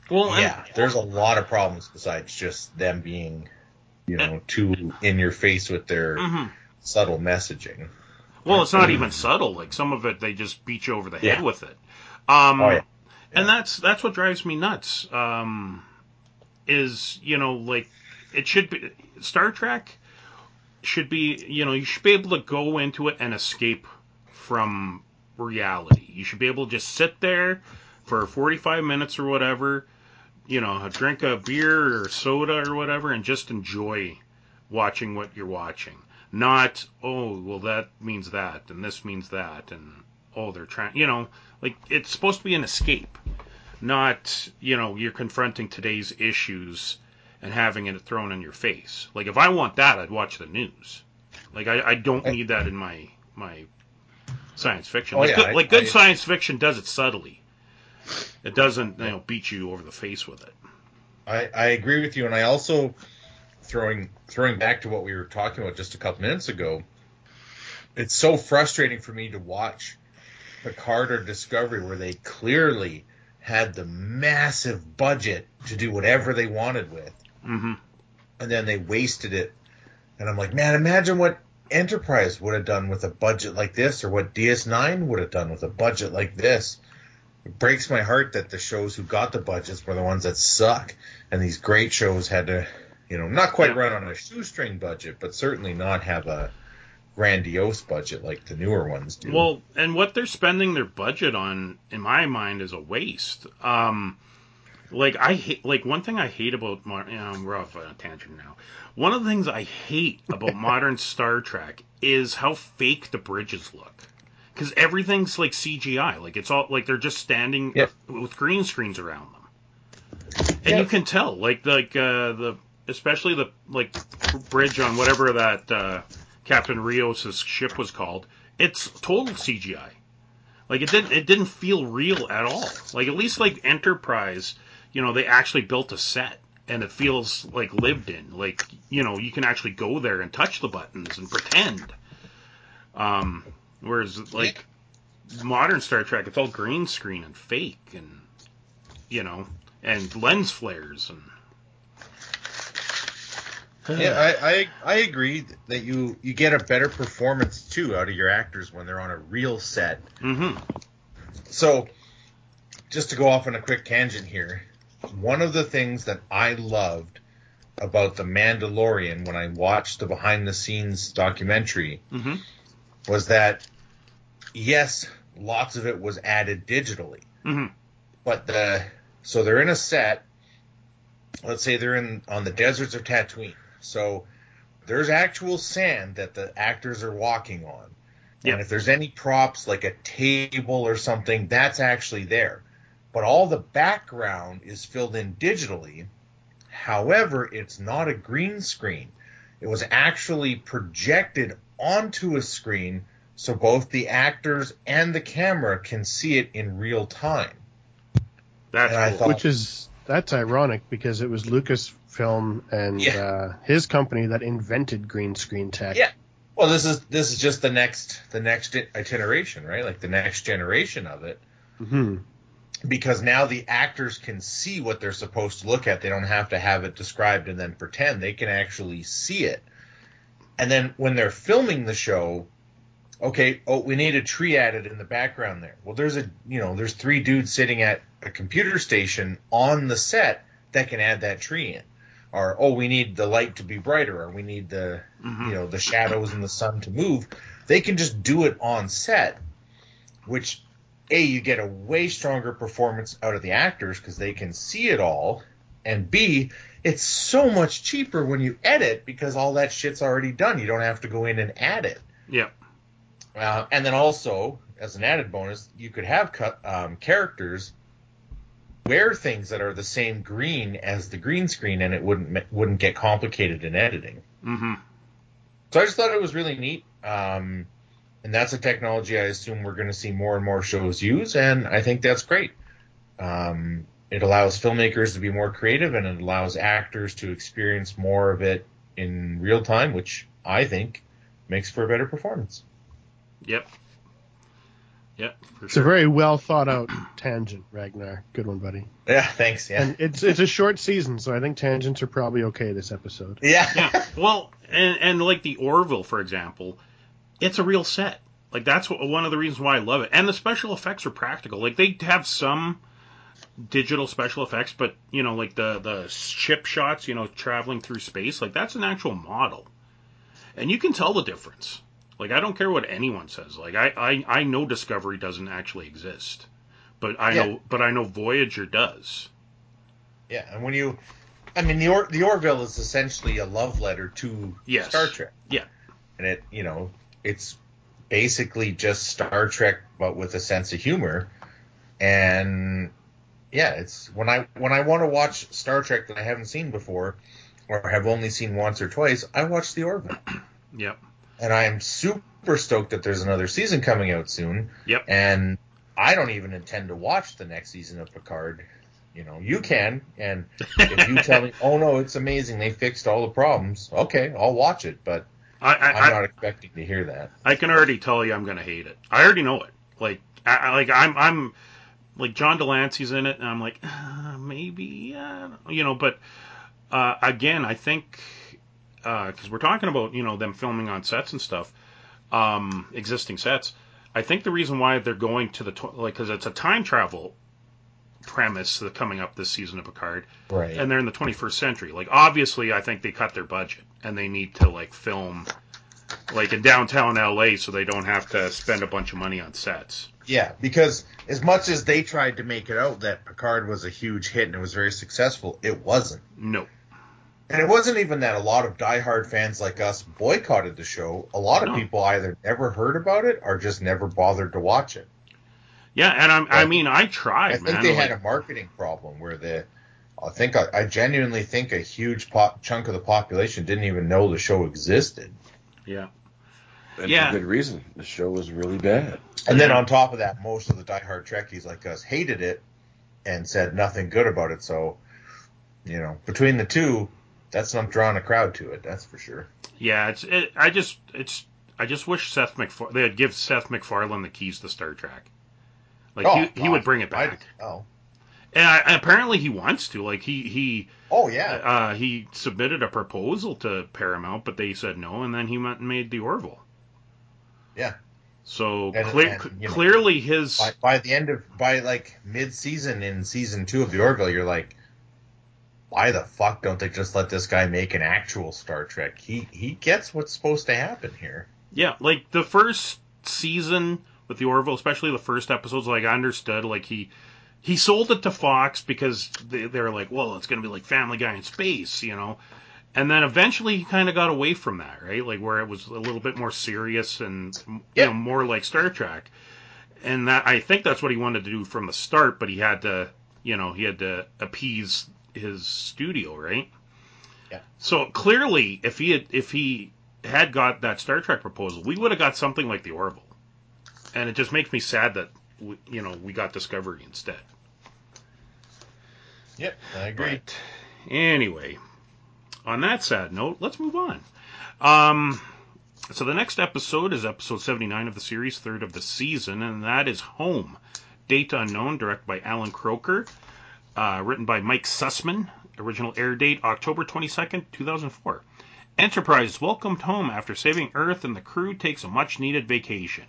well, and- yeah there's a lot of problems besides just them being you know too in your face with their Mhm. subtle messaging Well, it's not even subtle. Like some of it, they just beat you over the head Yeah. with it. Um, Oh, yeah. And that's that's what drives me nuts. Um, is you know like it should be Star Trek should be you know you should be able to go into it and escape from reality. You should be able to just sit there for 45 minutes or whatever, you know, drink a beer or soda or whatever, and just enjoy watching what you're watching. Not, oh, well, that means that, and this means that, and oh, they're trying, you know, like it's supposed to be an escape, not, you know, you're confronting today's issues and having it thrown in your face. Like if I want that, I'd watch the news. Like I, I don't need that in my my science fiction. Oh, like yeah, good, I- like good I- science fiction does it subtly. It doesn't, you know, beat you over the face with it. I, I agree with you, and I also throwing throwing back to what we were talking about just a couple minutes ago. It's so frustrating for me to watch Picard or Discovery where they clearly had the massive budget to do whatever they wanted with, hmm and then they wasted it. And I'm like, man, imagine what Enterprise would have done with a budget like this, or what DS9 would have done with a budget like this. It breaks my heart that the shows who got the budgets were the ones that suck, and these great shows had to, you know, not quite run on a shoestring budget, but certainly not have a grandiose budget like the newer ones do. Well, and what they're spending their budget on, in my mind, is a waste. Um, like I hate, like one thing I hate about, mo- you know, we're off on a tangent now. One of the things I hate about *laughs* modern Star Trek is how fake the bridges look. Because everything's like CGI, like it's all like they're just standing Yep. with green screens around them, and you can tell, like like uh, the especially the like bridge on whatever that uh, Captain Rios' ship was called. It's total CGI. Like it didn't it didn't feel real at all. Like at least like Enterprise, you know, they actually built a set and it feels like lived in. Like you know, you can actually go there and touch the buttons and pretend. Um, whereas like modern Star Trek, it's all green screen and fake and you know and lens flares and Yeah, I, I I agree that you you get a better performance too out of your actors when they're on a real set. hmm So, just to go off on a quick tangent here, one of the things that I loved about the Mandalorian when I watched the behind the scenes documentary hmm was that yes, lots of it was added digitally, hmm but the so they're in a set. Let's say they're in on the deserts of Tatooine. So there's actual sand that the actors are walking on. Yep. And if there's any props like a table or something, that's actually there. But all the background is filled in digitally. However, it's not a green screen. It was actually projected onto a screen so both the actors and the camera can see it in real time. That's cool. thought- Which is that's ironic because it was Lucasfilm and Yeah. uh, his company that invented green screen tech. Yeah. Well, this is this is just the next the next iteration, right? Like the next generation of it. hmm because now the actors can see what they're supposed to look at. They don't have to have it described and then pretend. They can actually see it. And then when they're filming the show, okay, oh, we need a tree added in the background there. Well, there's a, you know, there's three dudes sitting at a computer station on the set that can add that tree in. Or, oh, we need the light to be brighter, or we need the, Mhm. you know, the shadows and the sun to move. They can just do it on set, which a you get a way stronger performance out of the actors because they can see it all and b it's so much cheaper when you edit because all that shit's already done you don't have to go in and add it Yeah. uh, and then also as an added bonus you could have cut, um, characters wear things that are the same green as the green screen and it wouldn't wouldn't get complicated in editing hmm so I just thought it was really neat. Um, and that's a technology I assume we're going to see more and more shows use, and I think that's great. Um, it allows filmmakers to be more creative, and it allows actors to experience more of it in real time, which I think makes for a better performance. Yep. Yep. For It's a very well thought out tangent, Ragnar. Good one, buddy. Yeah, thanks. Yeah, And it's it's a short season, so I think tangents are probably okay this episode. yeah, yeah. Well, and and like the Orville, for example, it's a real set. Like that's what, one of the reasons why I love it. And the special effects are practical. Like they have some digital special effects, but you know, like the the ship shots, you know, traveling through space, like that's an actual model, and you can tell the difference. Like I don't care what anyone says. Like I I, I know Discovery doesn't actually exist, but I Yeah. know but I know Voyager does. yeah. And when you, I mean, the or- the Orville is essentially a love letter to Yes. Star Trek. Yeah. and it you know it's basically just Star Trek but with a sense of humor and yeah it's when I when I want to watch Star Trek that I haven't seen before or have only seen once or twice I watch the Orville *clears throat* Yep. and I am super stoked that there's another season coming out soon Yep. and I don't even intend to watch the next season of Picard you know you can and if you tell me *laughs* oh no it's amazing they fixed all the problems okay I'll watch it but I, I, not expecting to hear that. I can already tell you I'm gonna hate it. I already know it. Like, I, like I'm, I'm, like John de Lancie's in it, and I'm like, uh, maybe, uh, you know. But uh, again, I think because we're talking about you know them filming on sets and stuff, um, existing sets. I think the reason why they're going to the like because it's a time travel premise that's coming up this season of Picard Right. and they're in the 21st century. Like obviously, I think they cut their budget and they need to like film like in downtown LA so they don't have to spend a bunch of money on sets. yeah, because as much as they tried to make it out that Picard was a huge hit and it was very successful, it wasn't. No. And it wasn't even that a lot of diehard fans like us boycotted the show. A lot of No. people either never heard about it or just never bothered to watch it. Yeah, and I'm, I mean, I tried, I think man. they like, had a marketing problem where the I think I, I genuinely think a huge pop, chunk of the population didn't even know the show existed. yeah, And Yeah. for good reason. The show was really bad. And then on top of that, most of the diehard Trekkies like us hated it and said nothing good about it. So, you know, between the two, that's not drawing a crowd to it. That's for sure. yeah. It's, it, I just, it's, I just wish Seth MacFarlane they'd give Seth MacFarlane the keys to Star Trek. Like Oh, he, he would bring it I- back, oh, and, I, apparently he wants to. Like he, he, oh yeah. uh, he submitted a proposal to Paramount, but they said no, and then he went and made the Orville. Yeah. So And- clear, and, you know, clearly his by, by the end of by like mid season in season two of the Orville, you're like, why the fuck don't they just let this guy make an actual Star Trek? He he gets what's supposed to happen here. yeah, like the first season with the Orville, especially the first episodes. Like I understood, like he he sold it to Fox because they, they were like, well, it's going to be like Family Guy in space, you know. And then eventually he kind of got away from that, right? Like where it was a little bit more serious and you Yeah. know more like Star Trek. And that I think that's what he wanted to do from the start, but he had to, you know, he had to appease his studio, right? Yeah. So clearly, if he had if he had got that Star Trek proposal, we would have got something like the Orville. And it just makes me sad that we, you know we got Discovery instead. Yep, I agree. But anyway, on that sad note, let's move on. Um, so the next episode is episode 79 of the series, third of the season, and that is Home. Date unknown, directed by Allan Kroeker, uh, written by Mike Sussman. Original air date October 22nd, 2004. Enterprise is welcomed home after saving Earth, and the crew takes a much needed vacation.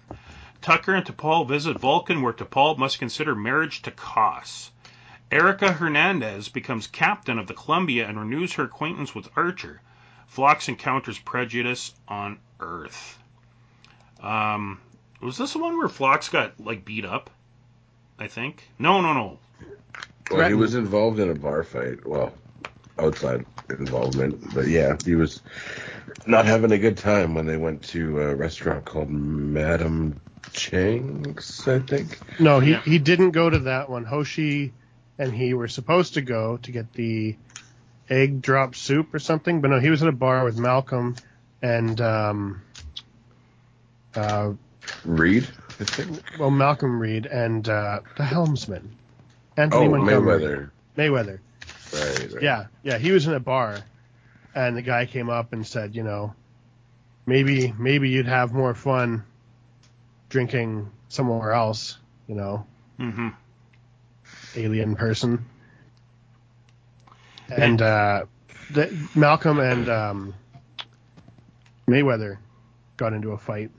Tucker and T'Pol visit Vulcan, where T'Pol must consider marriage to Koss. Erika Hernandez becomes captain of the Columbia and renews her acquaintance with Archer. Phlox encounters prejudice on Earth. Um, was this the one where Phlox got like beat up? I think. No, no, no. Well, he was involved in a bar fight. Well, outside involvement, but yeah, he was not having a good time when they went to a restaurant called Madame Chang's, I think. No, he, Yeah. he didn't go to that one. Hoshi and he were supposed to go to get the egg drop soup or something, but no, he was at a bar with Malcolm and um, uh, Reed, I think. well Malcolm Reed and uh, the helmsman Anthony Oh, Montgomery Mayweather. Mayweather. Right, right. Yeah, yeah, he was in a bar, and the guy came up and said, you know, maybe maybe you'd have more fun drinking somewhere else, you know, hmm alien person. And uh, the, Malcolm and um, Mayweather got into a fight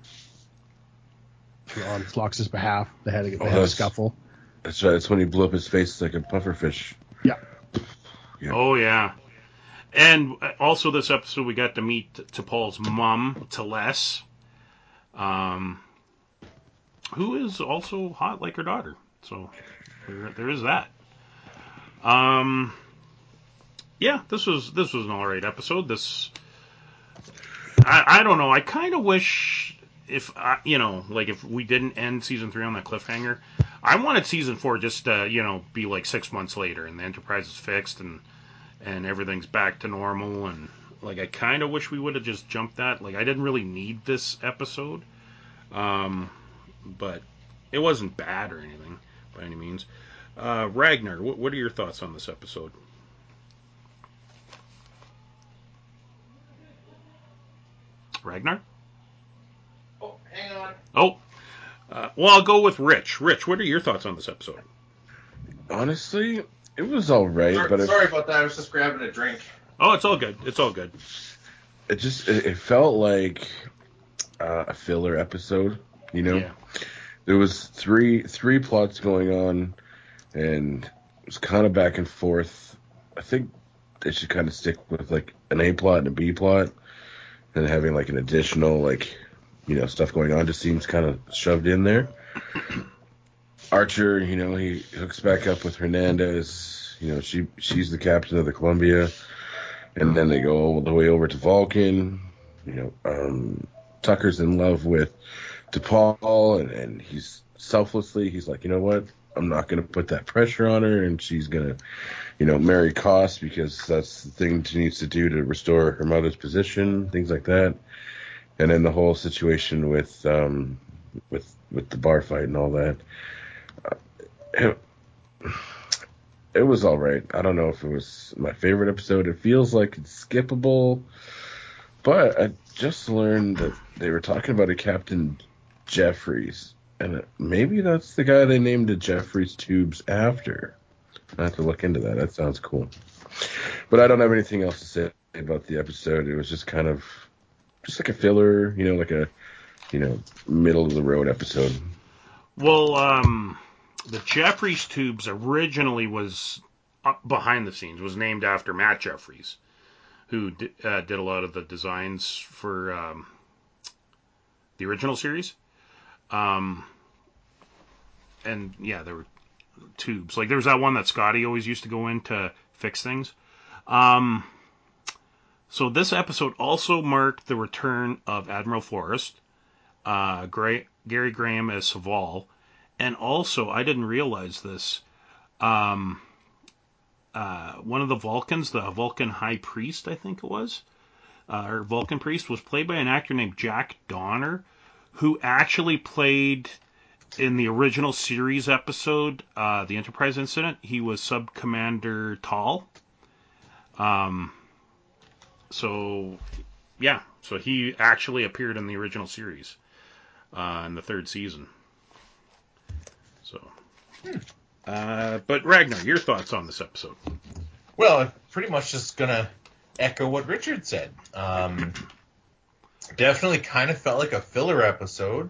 on Phlox's behalf. They had a, they Oh, had a scuffle. That's right. That's when he blew up his face like a pufferfish. Yeah. Yeah. Oh yeah. And also this episode we got to meet T'Pol's mom, T'Les, um, who is also hot like her daughter. So there, there is that. Um, yeah, this was this was an all right episode. This I, I don't know. I kind of wish if I, you know, like if we didn't end season three on that cliffhanger, I wanted season four just to you know be like six months later and the Enterprise is fixed and and everything's back to normal and like I kind of wish we would have just jumped that. Like I didn't really need this episode, um, but it wasn't bad or anything by any means. Uh, Ragnar, what, what are your thoughts on this episode? Ragnar? Oh, hang on. Oh, uh, well, I'll go with Rich. Rich, what are your thoughts on this episode? Honestly, it was all right, Sorry, but it, sorry about that. I was just grabbing a drink. Oh, it's all good. It's all good. it just it, it felt like uh, a filler episode. You know, Yeah. There was three three plots going on, and it was kind of back and forth. I think they should kind of stick with like an A plot and a B plot, and having like an additional like you know stuff going on just seems kind of shoved in there. Archer, you know, he hooks back up with Hernandez. You know, she she's the captain of the Columbia, and then they go all the way over to Vulcan. You know, um, Tucker's in love with T'Pol, and, and he's selflessly, he's like, you know what? I'm not going to put that pressure on her, and she's going to, you know, marry Koss because that's the thing she needs to do to restore her mother's position, things like that. And then the whole situation with, um, with, with the bar fight and all that. Uh, it, it was all right. I don't know if it was my favorite episode. It feels like it's skippable, but I just learned that they were talking about a Captain Jefferies, and maybe that's the guy they named the Jefferies tubes after. I have to look into that. That sounds cool. But I don't have anything else to say about the episode. It was just kind of just like a filler, you know, like a you know middle of the road episode. Well, um, the Jefferies tubes originally was behind the scenes was named after Matt Jefferies, who di- uh, did a lot of the designs for um, the original series. Um, and yeah, there were tubes. Like there was that one that Scotty always used to go in to fix things. Um, so this episode also marked the return of Admiral Forrest, uh, Gary Graham as Soval, and also I didn't realize this. Um, uh, one of the Vulcans, the Vulcan High Priest, I think it was, uh, or Vulcan Priest, was played by an actor named Jack Donner, who actually played in the original series episode, uh, the Enterprise incident. He was Sub Commander Tal. Um, so yeah, so he actually appeared in the original series uh, in the third season. So, uh, but Ragnar, your thoughts on this episode? Well, pretty much just gonna echo what Richard said. Um, definitely kind of felt like a filler episode,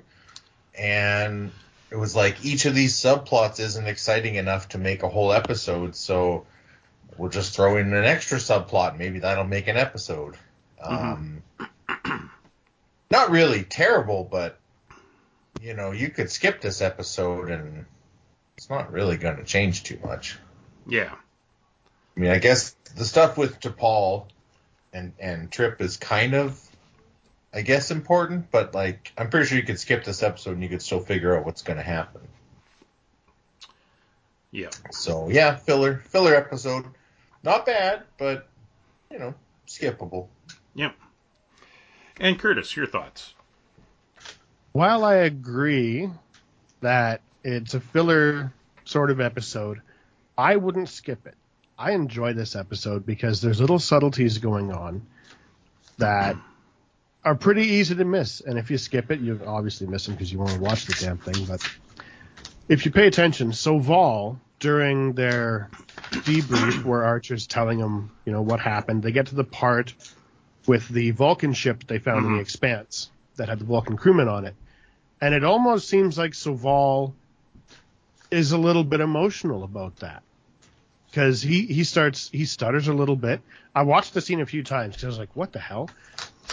and it was like each of these subplots isn't exciting enough to make a whole episode, so we'll just throw in an extra subplot. Maybe that'll make an episode. Um, not really terrible, but you know, you could skip this episode and it's not really going to change too much. Yeah. I mean, I guess the stuff with T'Pol and and Trip is kind of, I guess, important, but like, I'm pretty sure you could skip this episode and you could still figure out what's going to happen. Yeah. So yeah, filler filler episode, not bad, but you know, skippable. Yep. And Curtis, your thoughts? While I agree that it's a filler sort of episode, I wouldn't skip it. I enjoy this episode because there's little subtleties going on that are pretty easy to miss. And if you skip it, you obviously miss them because you want to watch the damn thing. But if you pay attention, Soval during their debrief where Archer's telling them, you know, what happened, they get to the part with the Vulcan ship they found in the mm-hmm. Expanse that had the Vulcan crewmen on it. And it almost seems like Soval is a little bit emotional about that. Because he, he starts, he stutters a little bit. I watched the scene a few times because I was like, what the hell?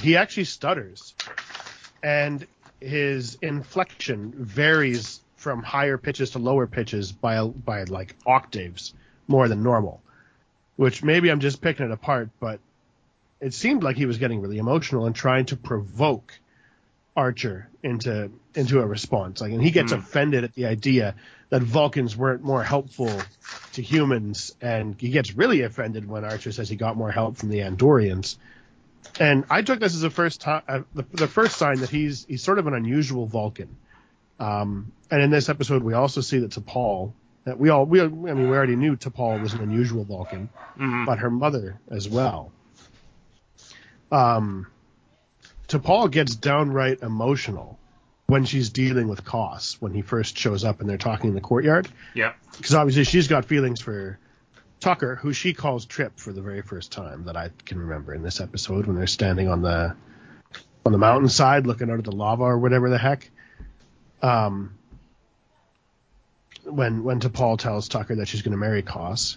He actually stutters. And his inflection varies from higher pitches to lower pitches by, by like octaves more than normal. Which maybe I'm just picking it apart, but it seemed like he was getting really emotional and trying to provoke Archer into into a response. Like, and he gets Hmm. offended at the idea that Vulcans weren't more helpful to humans, and he gets really offended when Archer says he got more help from the Andorians. And I took this as the first time, uh, the, the first sign that he's he's sort of an unusual Vulcan. Um, and in this episode, we also see that T'Pol, that we all we I mean we already knew T'Pol was an unusual Vulcan, Mhm. but her mother as well. Um, T'Pol gets downright emotional when she's dealing with Koss when he first shows up and they're talking in the courtyard Yep. because obviously she's got feelings for Tucker, who she calls Trip for the very first time that I can remember in this episode when they're standing on the on the mountainside looking out at the lava or whatever the heck. Um, when when T'Pol tells Tucker that she's going to marry Koss,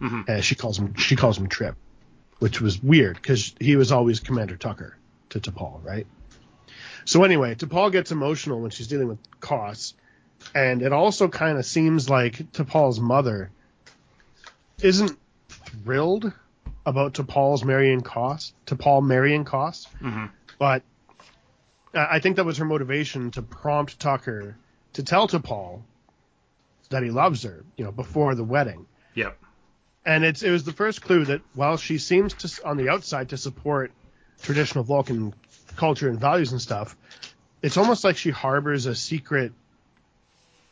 Mhm. and she calls him she calls him Trip, which was weird because he was always Commander Tucker to T'Pol, right? So anyway, T'Pol gets emotional when she's dealing with Koss, and it also kind of seems like T'Pol's mother isn't thrilled about T'Pol's marrying Koss, T'Pol marrying Koss, Mhm. but I think that was her motivation to prompt Tucker to tell T'Pol that he loves her, you know, before the wedding. Yep. And it's it was the first clue that while she seems to on the outside to support traditional Vulcan culture and values and stuff, it's almost like she harbors a secret,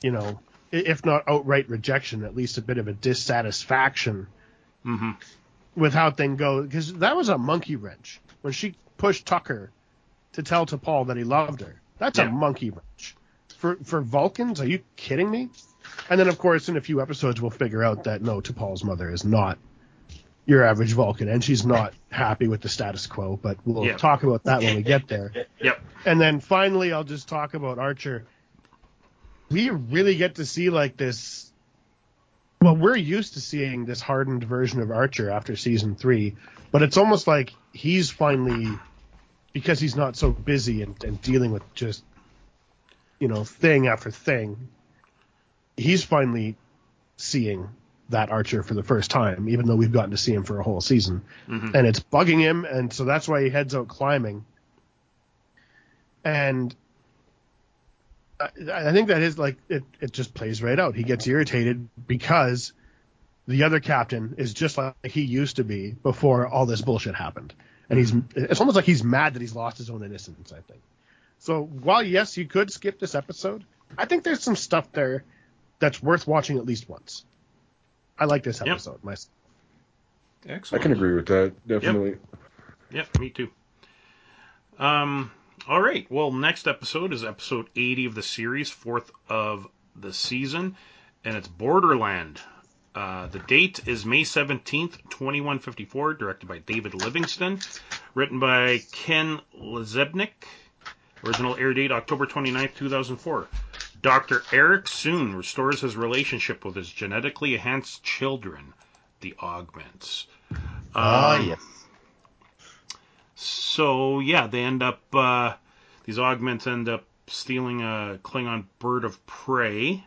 you know, if not outright rejection, at least a bit of a dissatisfaction hmm with how things go. Because that was a monkey wrench when she pushed Tucker to tell T'Pol that he loved her. That's Yeah. a monkey wrench for for Vulcans. Are you kidding me? And then, of course, in a few episodes, we'll figure out that no, T'Pol's mother is not your average Vulcan, and she's not happy with the status quo. But we'll talk about that when we get there. *laughs* Yep. And then finally, I'll just talk about Archer. We really get to see like this. Well, we're used to seeing this hardened version of Archer after season three, but it's almost like he's finally, because he's not so busy and, and dealing with just, you know, thing after thing, he's finally seeing that Archer for the first time, even though we've gotten to see him for a whole season, Mhm. and it's bugging him, and so that's why he heads out climbing. And I, I think that is like it. It just plays right out. He gets irritated because the other captain is just like he used to be before all this bullshit happened, and he's. It's almost like he's mad that he's lost his own innocence. I think. So while yes, you could skip this episode, I think there's some stuff there that's worth watching at least once. I like this Yep. episode. My, I can agree with that. Definitely. Yep, me too. Um, all right. Well, next episode is episode 80 of the series, fourth of the season, and it's Borderland. Uh, the date is May 17th, 2154, directed by David Livingston, written by Ken LaZebnik. Original air date October 29th, 2004. Dr. Arik Soong restores his relationship with his genetically enhanced children, the Augments. Ah, Um, yes. So yeah, they end up uh, these augments end up stealing a Klingon bird of prey,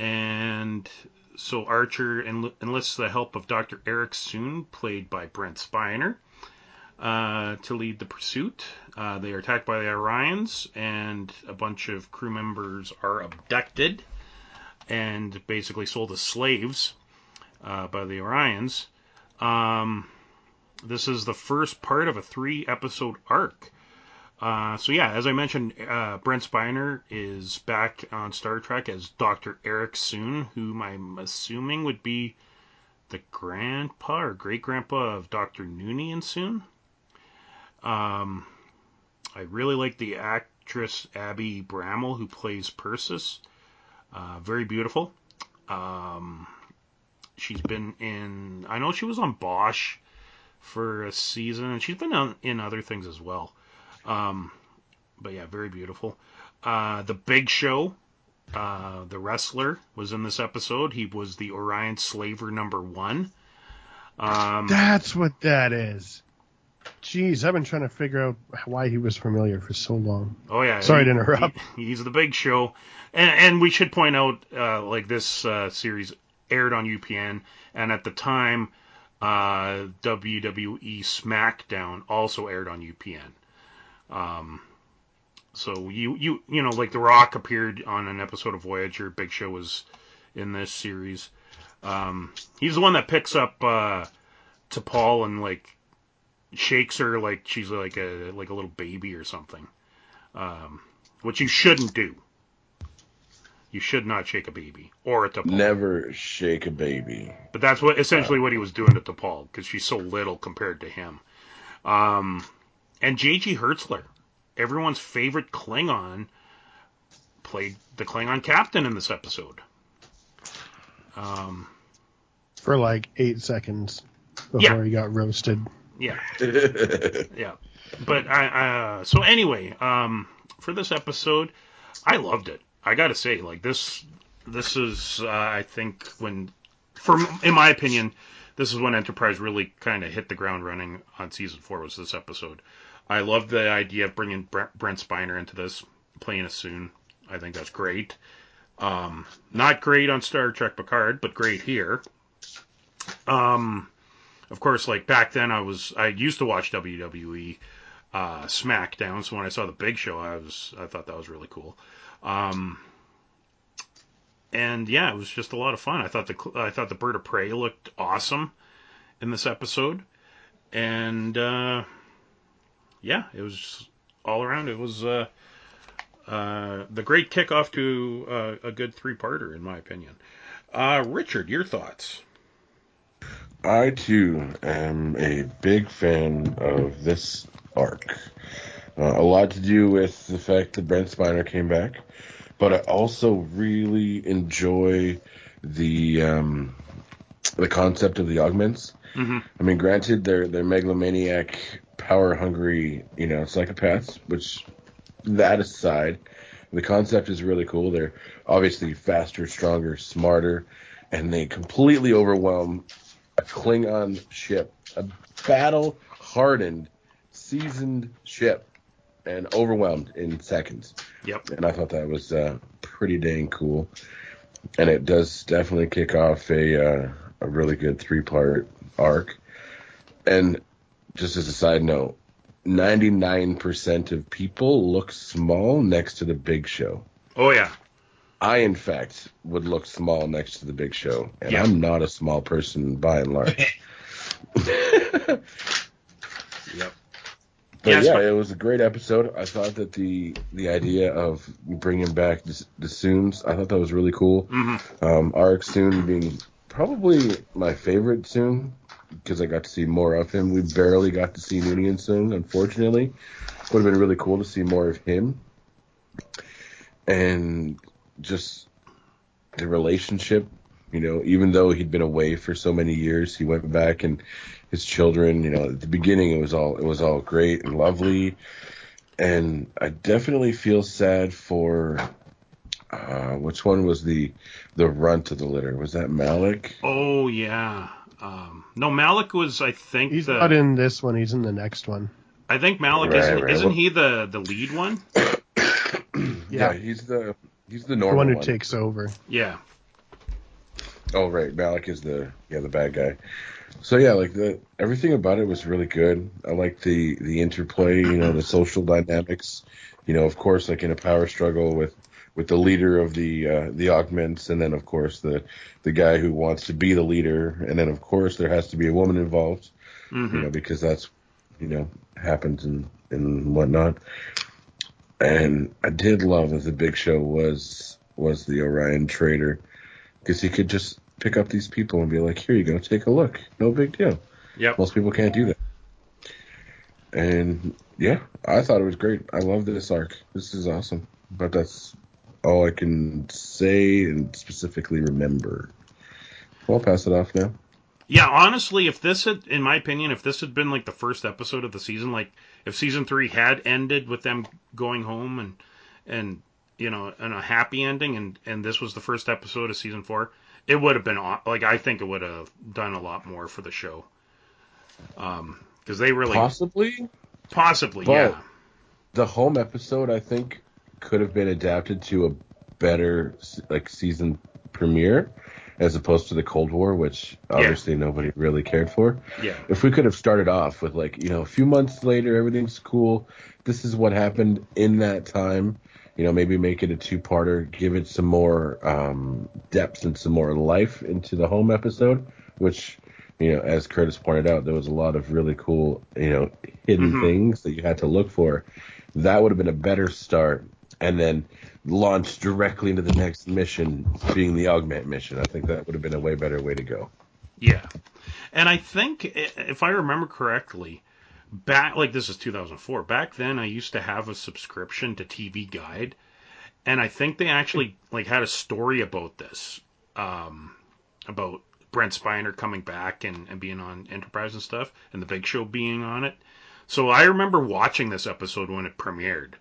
and so Archer enl- enlists the help of Dr. Arik Soong, played by Brent Spiner, uh, to lead the pursuit. Uh, they are attacked by the Orions, and a bunch of crew members are abducted and basically sold as slaves uh, by the Orions. Um, this is the first part of a three episode arc. Uh, so yeah, as I mentioned, uh, Brent Spiner is back on Star Trek as Dr. Arik Soong, whom I'm assuming would be the grandpa or great grandpa of Dr. Noonien Soong. Um, I really like the actress Abby Brammell who plays Persis. Uh, very beautiful. Um, she's been in. I know she was on Bosch for a season, and she's been on, in other things as well. Um, but yeah, very beautiful. Uh, the Big Show, uh, the wrestler, was in this episode. He was the Orion Slaver number one. Um, that's what that is. Jeez, I've been trying to figure out why he was familiar for so long. oh yeah, Sorry he- to interrupt. he- he's the Big Show, and, and we should point out, uh, like this uh, series aired on UPN, and at the time, uh, WWE SmackDown also aired on UPN. Um, so you you you know like The Rock appeared on an episode of Voyager. Big Show was in this series. Um, he's the one that picks up uh, T'Pol and like shakes her like she's like a like a little baby or something. Um, which you shouldn't do. You should not shake a baby or a T'Pol. Never shake a baby. But that's what essentially what he was doing to T'Pol because she's so little compared to him. Um, and J.G. Hertzler, everyone's favorite Klingon, played the Klingon captain in this episode. Um, For like eight seconds before Yeah. he got roasted. yeah, *laughs* yeah. But I, uh, so anyway, um, for this episode, I loved it. I gotta say, like this, this is, uh, I think, when, for in my opinion, this is when Enterprise really kind of hit the ground running on season four. Was this episode? I love the idea of bringing Brent, Brent Spiner into this, playing a Soong. I think that's great. Um, not great on Star Trek Picard, but great here. Um, of course, like back then, I was I used to watch WWE uh, SmackDown. So when I saw the Big Show, I was I thought that was really cool. Um, and yeah, it was just a lot of fun. I thought the I thought the Bird of Prey looked awesome in this episode, and uh, yeah, it was all around. It was uh, uh, the great kickoff to uh, a good three-parter, in my opinion. Uh, Richard, your thoughts? I too am a big fan of this arc. Uh, a lot to do with the fact that Brent Spiner came back, but I also really enjoy the um, the concept of the augments. Mm-hmm. I mean, granted, they're they're megalomaniac, power hungry, you know, psychopaths. Which that aside, the concept is really cool. They're obviously faster, stronger, smarter, and they completely overwhelm a Klingon ship, a battle hardened, seasoned ship, and overwhelmed in seconds. Yep. And I thought that was uh, pretty dang cool. and it does definitely kick off a uh, a really good three part arc. And just as a side note, 99% of people look small next to the Big Show. Oh yeah. I, in fact, would look small next to the Big Show, and. I'm not a small person by and large. *laughs* Yep. But Yes, yeah, it was a great episode. I thought that the the idea of bringing back the, the Soongs, I thought that was really cool. hmm Um, Arik Soong being probably my favorite Soong because I got to see more of him. We barely got to see Noonien Soong, unfortunately. Would have been really cool to see more of him. And just the relationship, you know, even though he'd been away for so many years, he went back and his children, you know, at the beginning it was all it was all great and lovely. And I definitely feel sad for uh, which one was the the runt of the litter? Was that Malik? Oh yeah. Um, no, Malik was I think He's the not in this one. He's in the next one. I think Malik Right, isn't right. isn't Well- he the the lead one? *coughs* Yeah, Yeah. he's the he's the The normal one who one. takes over. Yeah. Oh right, Malik is the yeah the bad guy. So yeah, like the everything about it was really good. I like the the interplay, you know, the social dynamics. You know, of course, like in a power struggle with with the leader of the uh, the augments, and then of course the the guy who wants to be the leader, and then of course there has to be a woman involved. hmm you know, because that's you know happens and and whatnot. And I did love that the Big Show was was the Orion trader because he could just pick up these people and be like, "Here you go, take a look, no big deal." Yep. Most people can't do that. And yeah, I thought it was great. I love this arc. This is awesome. But that's all I can say and specifically remember. Well, I'll pass it off now. Yeah, honestly, if this had, in my opinion, if this had been like the first episode of the season, like if season three had ended with them going home and and you know and a happy ending, and and this was the first episode of season four, it would have been like I think it would have done a lot more for the show. Um, because they really Possibly, possibly But- yeah the home episode I think could have been adapted to a better like season premiere as opposed to the Cold War, which obviously nobody really cared for. yeah If we could have started off with like you know a few months later, everything's cool. This is what happened in that time. You know, maybe make it a two-parter, give it some more um, depth and some more life into the home episode, which you know, as Curtis pointed out, there was a lot of really cool, you know, hidden Mhm. things that you had to look for. That would have been a better start, and then launch directly into the next mission, being the augment mission. I think that would have been a way better way to go. Yeah. And I think, if I remember correctly, back, like this is 2004, back then I used to have a subscription to TV Guide, and I think they actually, like, had a story about this, um, about Brent Spiner coming back and, and being on Enterprise and stuff, and the Big Show being on it. So I remember watching this episode when it premiered.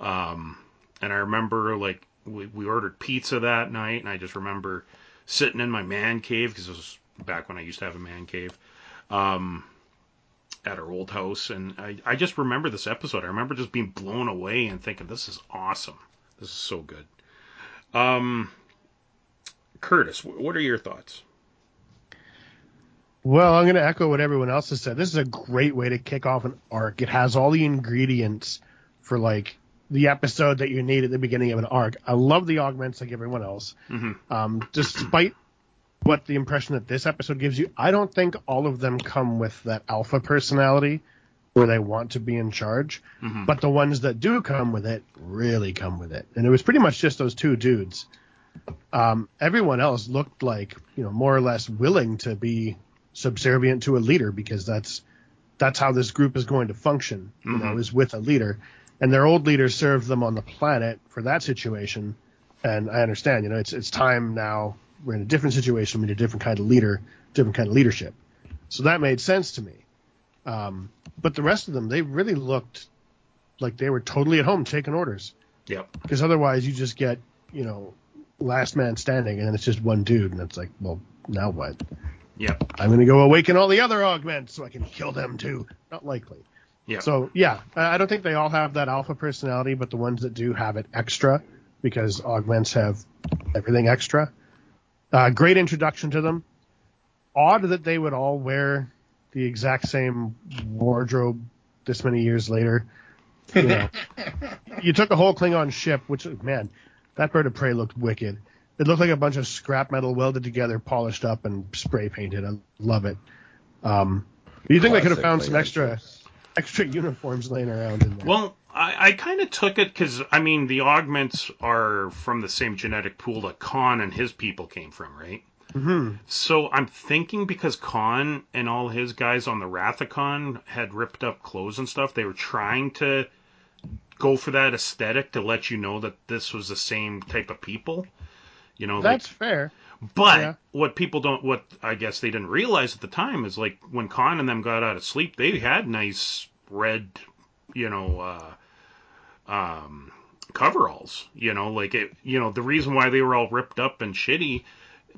Um, and I remember, like, we, we ordered pizza that night, and I just remember sitting in my man cave because it was back when I used to have a man cave um, at our old house, and I, I just remember this episode. I remember just being blown away and thinking, "This is awesome. This is so good." Um, Curtis, wh- what are your thoughts? Well, I'm going to echo what everyone else has said. This is a great way to kick off an arc. It has all the ingredients for like the episode that you need at the beginning of an arc. I love the augments like everyone else. Mhm. Um, despite what the impression that this episode gives you, I don't think all of them come with that alpha personality where they want to be in charge. Mhm. But the ones that do come with it really come with it. And it was pretty much just those two dudes. Um, everyone else looked like, you know, more or less willing to be subservient to a leader because that's that's how this group is going to function. You know, Mhm. is with a leader, and their old leader served them on the planet for that situation. And I understand, you know, it's it's time now. We're in a different situation. We need a different kind of leader, different kind of leadership. So that made sense to me. Um, but the rest of them, they really looked like they were totally at home taking orders. Yep. Because otherwise, you just get, you know, last man standing, and it's just one dude, and it's like, well, now what? Yep. I'm going to go awaken all the other augments so I can kill them too. Not likely. Yeah. So yeah, I I don't think they all have that alpha personality, but the ones that do have it extra, because augments have everything extra. Uh, great introduction to them. Odd that they would all wear the exact same wardrobe this many years later. You, know, *laughs* you took a whole Klingon ship, which man, that bird of prey looked wicked. It looked like a bunch of scrap metal welded together, polished up, and spray painted. I love it. Um, you think they could have found some Klingon extra ships. Extra uniforms laying around in there? Well, I, I kind of took it because I mean the augments are from the same genetic pool that Khan and his people came from, right? hmm So I'm thinking because Khan and all his guys on the Rathacon had ripped up clothes and stuff, they were trying to go for that aesthetic to let you know that this was the same type of people. You know, like- That's fair. But Yeah. what people don't, what I guess they didn't realize at the time is like when Khan and them got out of sleep, they had nice red, you know, uh, um, coveralls. You know, like it. You know, the reason why they were all ripped up and shitty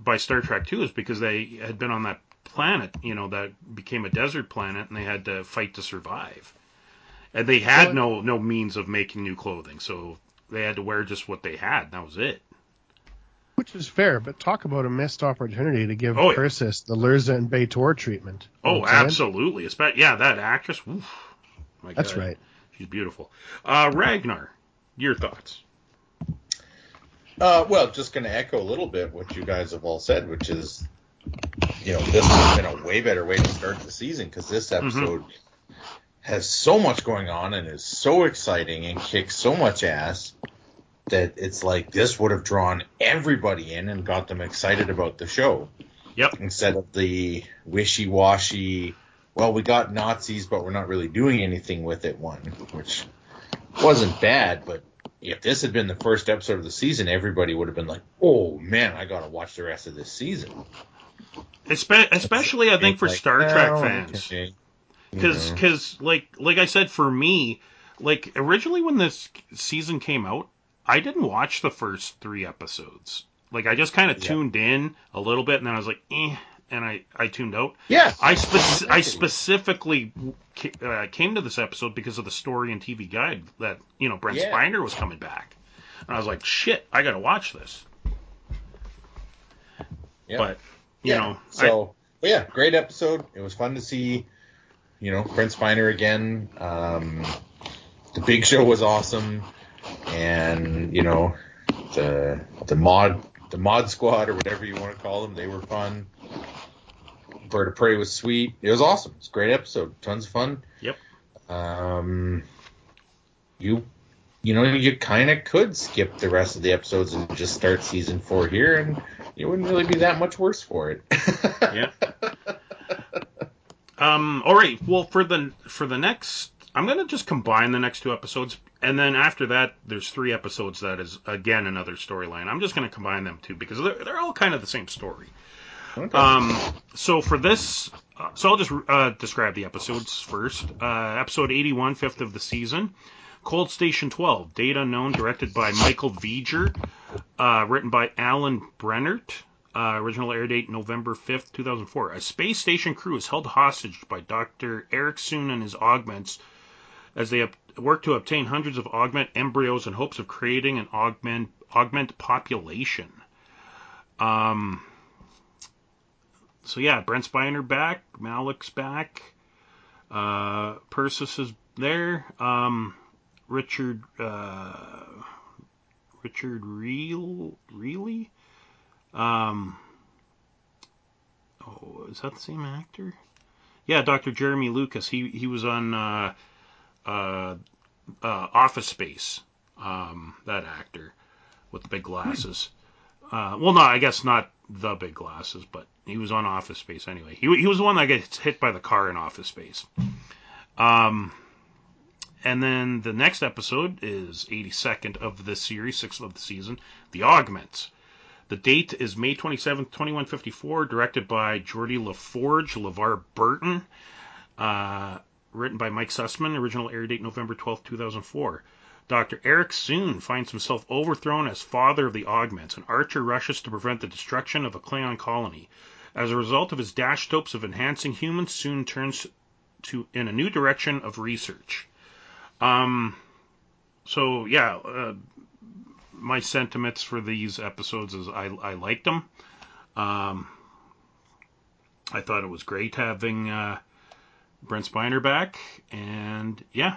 by Star Trek Two is because they had been on that planet. You know, that became a desert planet, and they had to fight to survive. And they had Well- no no means of making new clothing, so they had to wear just what they had. And that was it. Which is fair, but talk about a missed opportunity to give Oh, yeah. The Lursa and B'Etor treatment. You know Oh, what I'm saying? absolutely. Espe- yeah, that actress. Oof, my That's God. right. She's beautiful. Uh, Ragnar, your thoughts? Uh, well, just going to echo a little bit what you guys have all said, which is, you know, this has been a way better way to start the season because this episode has so much going on and is so exciting and kicks so much ass that it's like this would have drawn everybody in and got them excited about the show Yep. instead of the wishy-washy. Well, we got Nazis, but we're not really doing anything with it. One, which wasn't bad, but if this had been the first episode of the season, everybody would have been like, "Oh man, I gotta watch the rest of this season." Espe- especially, I think, for Like, Star Trek oh, fans. okay. Because, like, like I said, for me, like originally when this season came out, I didn't watch the first three episodes. Like, I just kind of Yeah. tuned in a little bit, and then I was like, eh, and I I tuned out. yeah, I I specifically ca- uh, came to this episode because of the story and TV guide that you know Brent Yeah. Spiner was coming back, and I was like, shit, I got to watch this. yeah. But you yeah. know, so but yeah, great episode. It was fun to see, you know, Brent Spiner again. Um, the Big Show was awesome, and you know, the the mod the mod squad or whatever you want to call them, they were fun. Bird of Prey was sweet. It was awesome. It's a great episode. Tons of fun. Yep. Um, you you know, you kind of could skip the rest of the episodes and just start season four here, and you wouldn't really be that much worse for it. yeah. *laughs* Um. All right. Well, for the for the next, I'm gonna just combine the next two episodes, and then after that, there's three episodes that is again another storyline. I'm just gonna combine them two because they're they're all kind of the same story. Okay. Um, so for this, uh, so I'll just uh, describe the episodes first. Uh, episode 81, fifth of the season. Cold Station 12, Date Unknown, directed by Michael Vejar, uh, written by Alan Brennert. Uh, original air date November 5th, 2004. A space station crew is held hostage by Dr. Arik Soong and his augments as they work to obtain hundreds of augment embryos in hopes of creating an augment augment population. Um, so yeah, Brent Spiner back, Malik's back, uh, Persis is there, um, Richard uh, Richard Reel really. um, oh, is that the same actor? Yeah, Dr. Jeremy Lucas. He he was on uh, uh, uh, Office Space. Um, that actor with the big glasses. Uh, well, no, I guess not the big glasses, but he was on Office Space anyway. He, he was the one that gets hit by the car in Office Space. Um, and then the next episode is 82nd of the series, sixth of the season, The Augments. The date is May 27th, 2154, directed by Geordi La Forge, LeVar Burton, uh, written by Mike Sussman, original air date November 12th, 2004. Dr. Arik Soong finds himself overthrown as father of the Augments, and Archer rushes to prevent the destruction of a Klingon colony. As a result of his dashed hopes of enhancing humans, Soong turns to in a new direction of research. Um, so yeah, uh, my sentiments for these episodes is I I liked them. Um, I thought it was great having uh, Brent Spiner back, and yeah,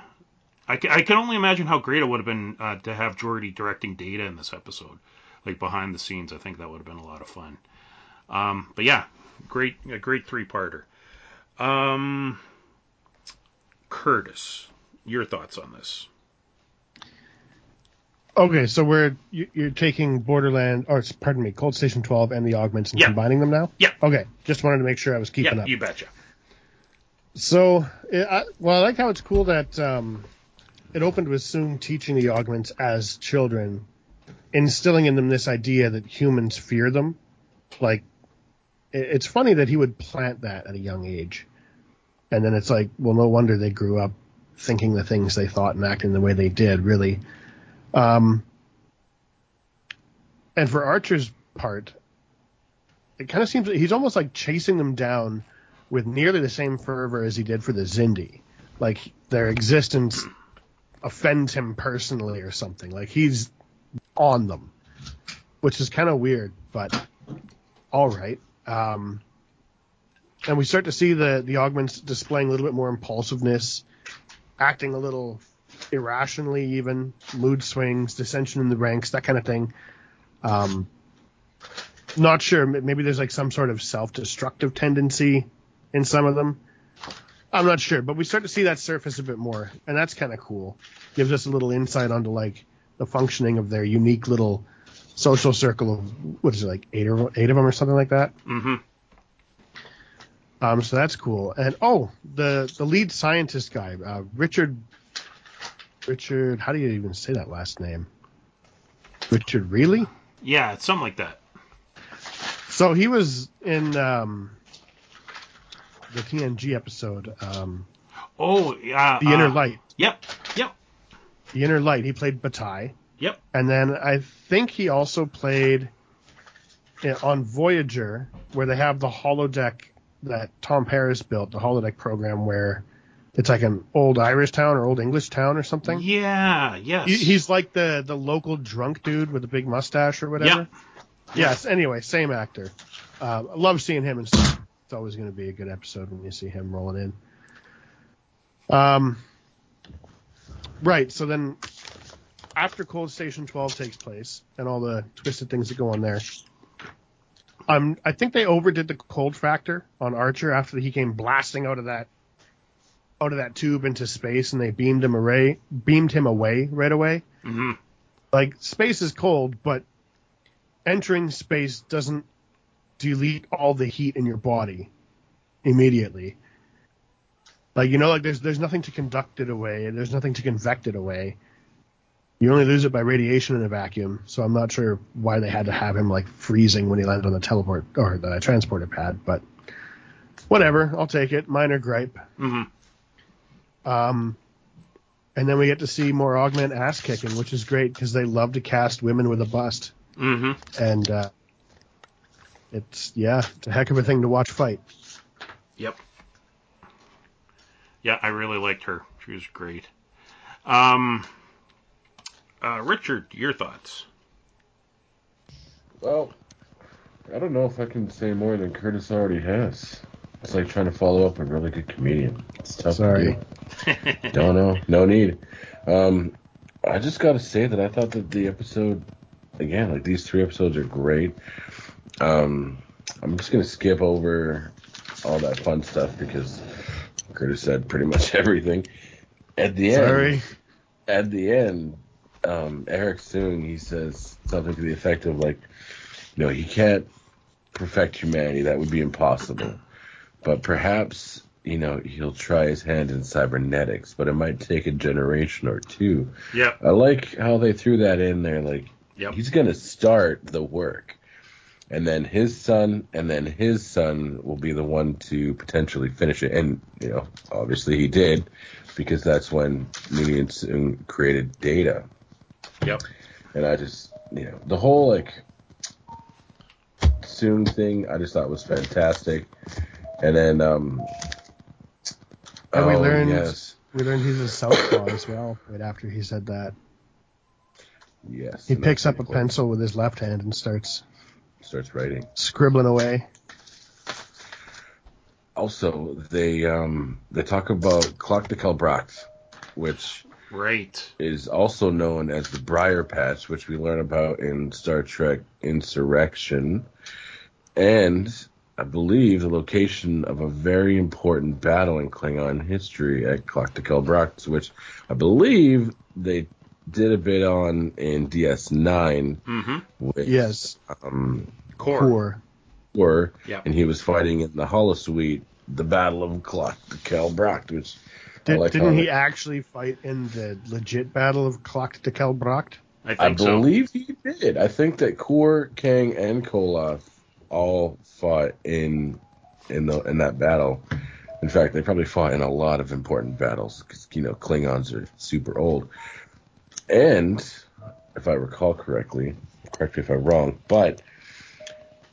I, I can only imagine how great it would have been uh, to have Geordi directing Data in this episode, like behind the scenes. I think that would have been a lot of fun. Um, but yeah, great, a great three-parter. Um, Curtis, your thoughts on this? Okay, so we're you- you're taking Borderland, or pardon me, Cold Station 12 and the augments and Yeah. combining them now. Yeah. Okay, just wanted to make sure I was keeping yeah, up. you betcha. So, it, I, well, I like how it's cool that um, it opened with Soong teaching the augments as children, instilling in them this idea that humans fear them. Like, it, it's funny that he would plant that at a young age, and then it's like, well, no wonder they grew up thinking the things they thought and acting the way they did. Really, um, and for Archer's part, it kind of seems he's almost like chasing them down with nearly the same fervor as he did for the Xindi. Like their existence offends him personally or something. Like he's on them, which is kind of weird, but all right. Um, and we start to see the the augments displaying a little bit more impulsiveness, acting a little irrationally, even mood swings, dissension in the ranks, that kind of thing. Um, not sure. Maybe there's like some sort of self-destructive tendency in some of them. I'm not sure, but we start to see that surface a bit more, and that's kind of cool. Gives us a little insight onto like the functioning of their unique little social circle of what is it like eight or eight of them or something like that. Mm-hmm. Um, so that's cool. And oh, the the lead scientist guy, uh, Richard. Richard, how do you even say that last name? Richard Riehle. Yeah, it's something like that. So he was in um, the TNG episode, um, Oh, yeah. The Inner uh, Light. Yep, yep, The Inner Light. He played Batai, yep. and then I think he also played uh, on Voyager, where they have the holodeck that Tom Paris built, the holodeck program, where it's like an old Irish town or old English town or something. Yeah, yes. He, he's like the the local drunk dude with a big mustache or whatever. Yes. Anyway, same actor. Uh, love seeing him and stuff. It's always going to be a good episode when you see him rolling in. Um. Right. So then, after Cold Station 12 takes place and all the twisted things that go on there, um, I think they overdid the cold factor on Archer after he came blasting out of that out of that tube into space, and they beamed him away, beamed him away right away. hmm Like space is cold, but entering space doesn't delete all the heat in your body immediately. Like you know, like there's there's nothing to conduct it away, and there's nothing to convect it away. You only lose it by radiation in a vacuum. So I'm not sure why they had to have him like freezing when he landed on the teleport or the transporter pad, but whatever. I'll take it. Minor gripe. hmm Um, and then we get to see more augment ass kicking, which is great because they love to cast women with a bust, hmm and uh, it's yeah, it's a heck of a thing to watch fight. Yep. Yeah, I really liked her. She was great. Um, uh, Richard, your thoughts? Well, I don't know if I can say more than Curtis already has. It's like trying to follow up a really good comedian. It's tough Sorry. to *laughs* Don't know. no need. Um, I just got to say that I thought that the episode, again, like these three episodes are great. Um, I'm just gonna skip over all that fun stuff because Curtis said pretty much *laughs* everything. At the end, at the end, um, Arik Soong he says something to the effect of like, "No, he can't perfect humanity. That would be impossible. But perhaps you know he'll try his hand in cybernetics, but it might take a generation or two. Yep. I like how they threw that in there. Like Yep. he's gonna start the work." And then his son, and then his son will be the one to potentially finish it. And you know, obviously he did, because that's when Noonien Soong created Data. Yep. And I just, you know, the whole like Soong thing, I just thought was fantastic. And then, um, And we oh, learned yes. we learned he's a southpaw as well. Right after he said that. Yes. He picks up a cool. pencil with his left hand and starts Starts writing. scribbling away. Also, they um they talk about Klach D'Kel Brakt, which Right. is also known as the Briar Patch, which we learn about in Star Trek Insurrection, and I believe the location of a very important battle in Klingon history at Klach D'Kel Brakt, which I believe they did a bit on in DS9 Mm-hmm. with Yes, um, Kor. Kor. Kor, Yep. and he was fighting in the Holosuite, the Battle of Klach D'Kel Brakt, which Did, like didn't he it- actually fight in the legit battle of Klach D'Kel Brakt? I I think so. believe he did. I think that Kor, Kang, and Koloth all fought in in the in that battle. In fact, they probably fought in a lot of important battles because you know Klingons are super old. And if I recall correctly, correct me if I'm wrong, but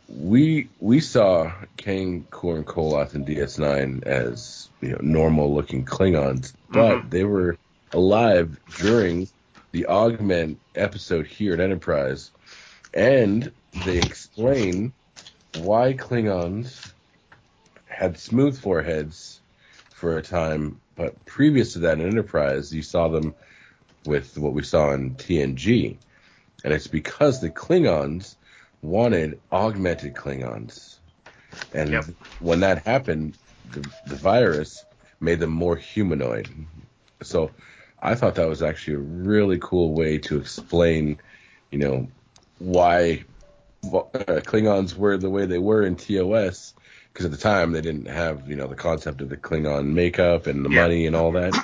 we we saw Kang, Kor, and Koloth in DS9 as you know normal looking Klingons, but Mhm. they were alive during the augment episode here at Enterprise, and they explain why Klingons had smooth foreheads for a time, but previous to that in Enterprise, you saw them with what we saw in TNG, and it's because the Klingons wanted augmented Klingons, and Yep. when that happened, the, the virus made them more humanoid. So I thought that was actually a really cool way to explain, you know, why uh, Klingons were the way they were in TOS. Because at the time they didn't have, you know, the concept of the Klingon makeup and the Yeah. money and all that.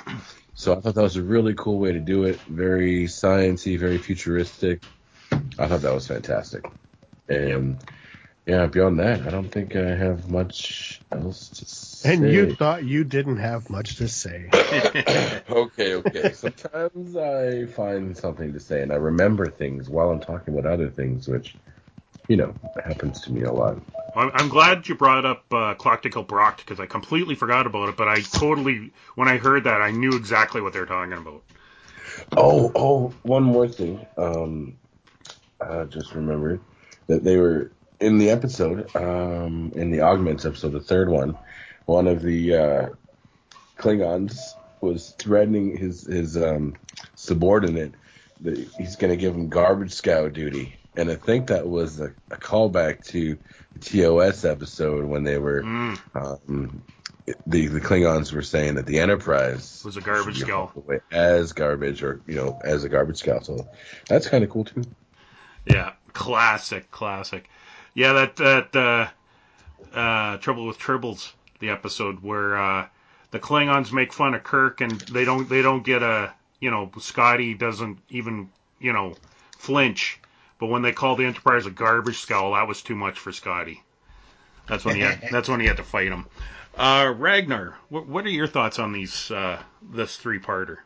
So I thought that was a really cool way to do it. Very sciencey, very futuristic. I thought that was fantastic. And yeah, beyond that, I don't think I have much else to say. And you thought you didn't have much to say. *laughs* okay, okay. Sometimes I find something to say and I remember things while I'm talking about other things, which, you know, happens to me a lot. I'm, I'm glad you brought up uh, Klach D'Kel Brakt because I completely forgot about it. But I totally, when I heard that, I knew exactly what they're talking about. Oh, oh, one more thing. Um, I just remembered that they were in the episode, um, in the Augments episode, the third one. One of the uh, Klingons was threatening his his um, subordinate that he's going to give him garbage scow duty, and I think that was a, a callback to the TOS episode when they were Mm, um, the the Klingons were saying that the Enterprise Was a garbage scow. as garbage, or you know, as a garbage scow. So that's kind of cool too. yeah, classic, classic. Yeah, that that uh, uh, Trouble with Tribbles, the episode where uh, the Klingons make fun of Kirk and they don't they don't get a you know Scotty doesn't even you know flinch, but when they called the Enterprise a garbage scow, that was too much for Scotty. That's when he had *laughs* that's when he had to fight him. Uh, Ragnar, what, what are your thoughts on these uh, this three parter?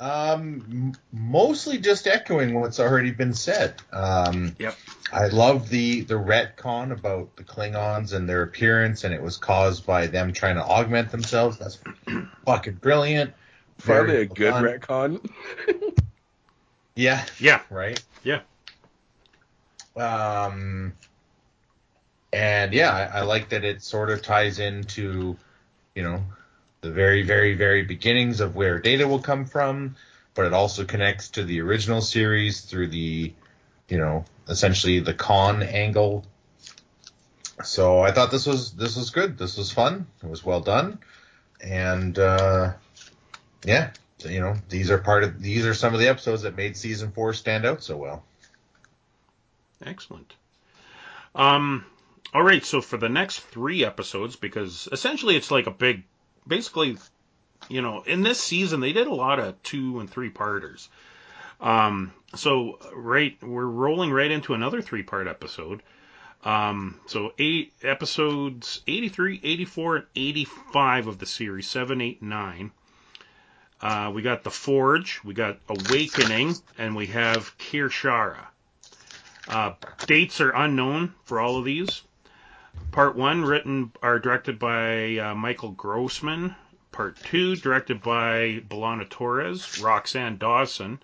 Um, mostly just echoing what's already been said. Um, Yep. I love the the retcon about the Klingons and their appearance, and it was caused by them trying to augment themselves. That's fucking brilliant. Probably a good well done. retcon. *laughs* Yeah, Yeah, right. Yeah. Um, and yeah, I, I like that it sort of ties into, you know, the very, very, very beginnings of where data will come from, but it also connects to the original series through the, you know, essentially the Khan angle. So I thought this was this was good. This was fun. It was well done, and uh, yeah, so, you know, these are part of these are some of the episodes that made season four stand out so well. Excellent. Um, all right, so for the next three episodes, because essentially it's like a big, basically, you know, in this season they did a lot of two and three parters. Um, so right, we're rolling right into another three part episode. Um, so eight episodes 83, 84, and 85 of the series, 7, 8, 9. Uh, we got The Forge, we got Awakening, and we have Kir'Shara. Uh, dates are unknown for all of these. Part one, written or directed by uh, Michael Grossman. Part two, directed by B'Elanna Torres, Roxann Dawson,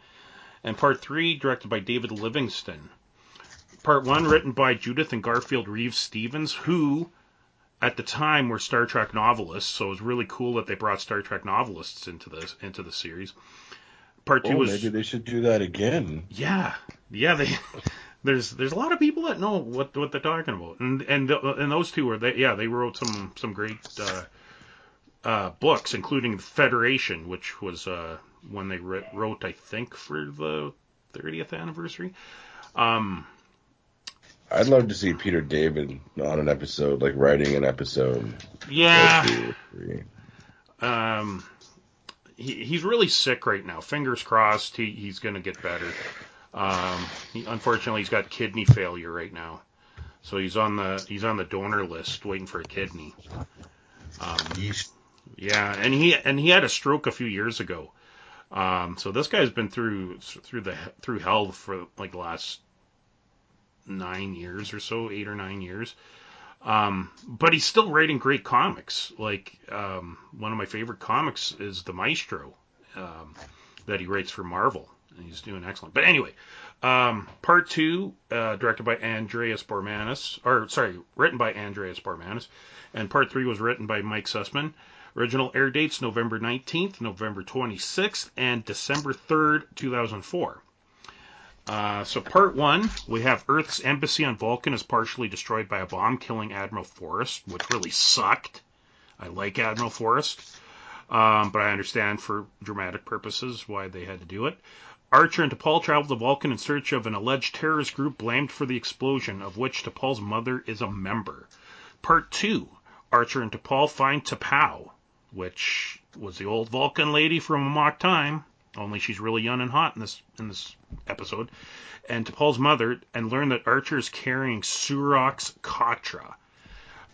and part three directed by David Livingston. Part one written by Judith and Garfield Reeves Stevens, who at the time were Star Trek novelists, so it was really cool that they brought Star Trek novelists into this into the series. Part two Oh, was maybe they should do that again. yeah, yeah. They *laughs* there's there's a lot of people that know what what they're talking about, and and and those two were they yeah they wrote some some great uh, uh, books, including Federation, which was uh, when they wrote I think for the 30th anniversary. Um, I'd love to see Peter David on an episode, like writing an episode. yeah. or two or three. Um, he, he's really sick right now. Fingers crossed, he, he's going to get better. Um, he, unfortunately, he's got kidney failure right now, so he's on the he's on the donor list waiting for a kidney. Um, yeah, and he and he had a stroke a few years ago. Um, so this guy's been through through the through hell for like the last nine years or so, eight or nine years. Um, but he's still writing great comics. Like um, one of my favorite comics is The Maestro um, that he writes for Marvel. And he's doing excellent. But anyway, um, part two, uh, directed by Andreas Bormanis, or sorry, written by Andreas Bormanis, and part three was written by Mike Sussman. Original air dates November 19th, November 26th, and December 3rd, 2004. Uh, so part one, we have Earth's embassy on Vulcan is partially destroyed by a bomb, killing Admiral Forrest, which really sucked. I like Admiral Forrest, um, but I understand for dramatic purposes why they had to do it. Archer and T'Pol travel to Vulcan in search of an alleged terrorist group blamed for the explosion, of which T'Pol's mother is a member. Part two, Archer and T'Pol find T'Pau, which was the old Vulcan lady from Amok Time, only she's really young and hot in this in this episode, and T'Pol's mother, and learn that Archer is carrying Surak's Katra.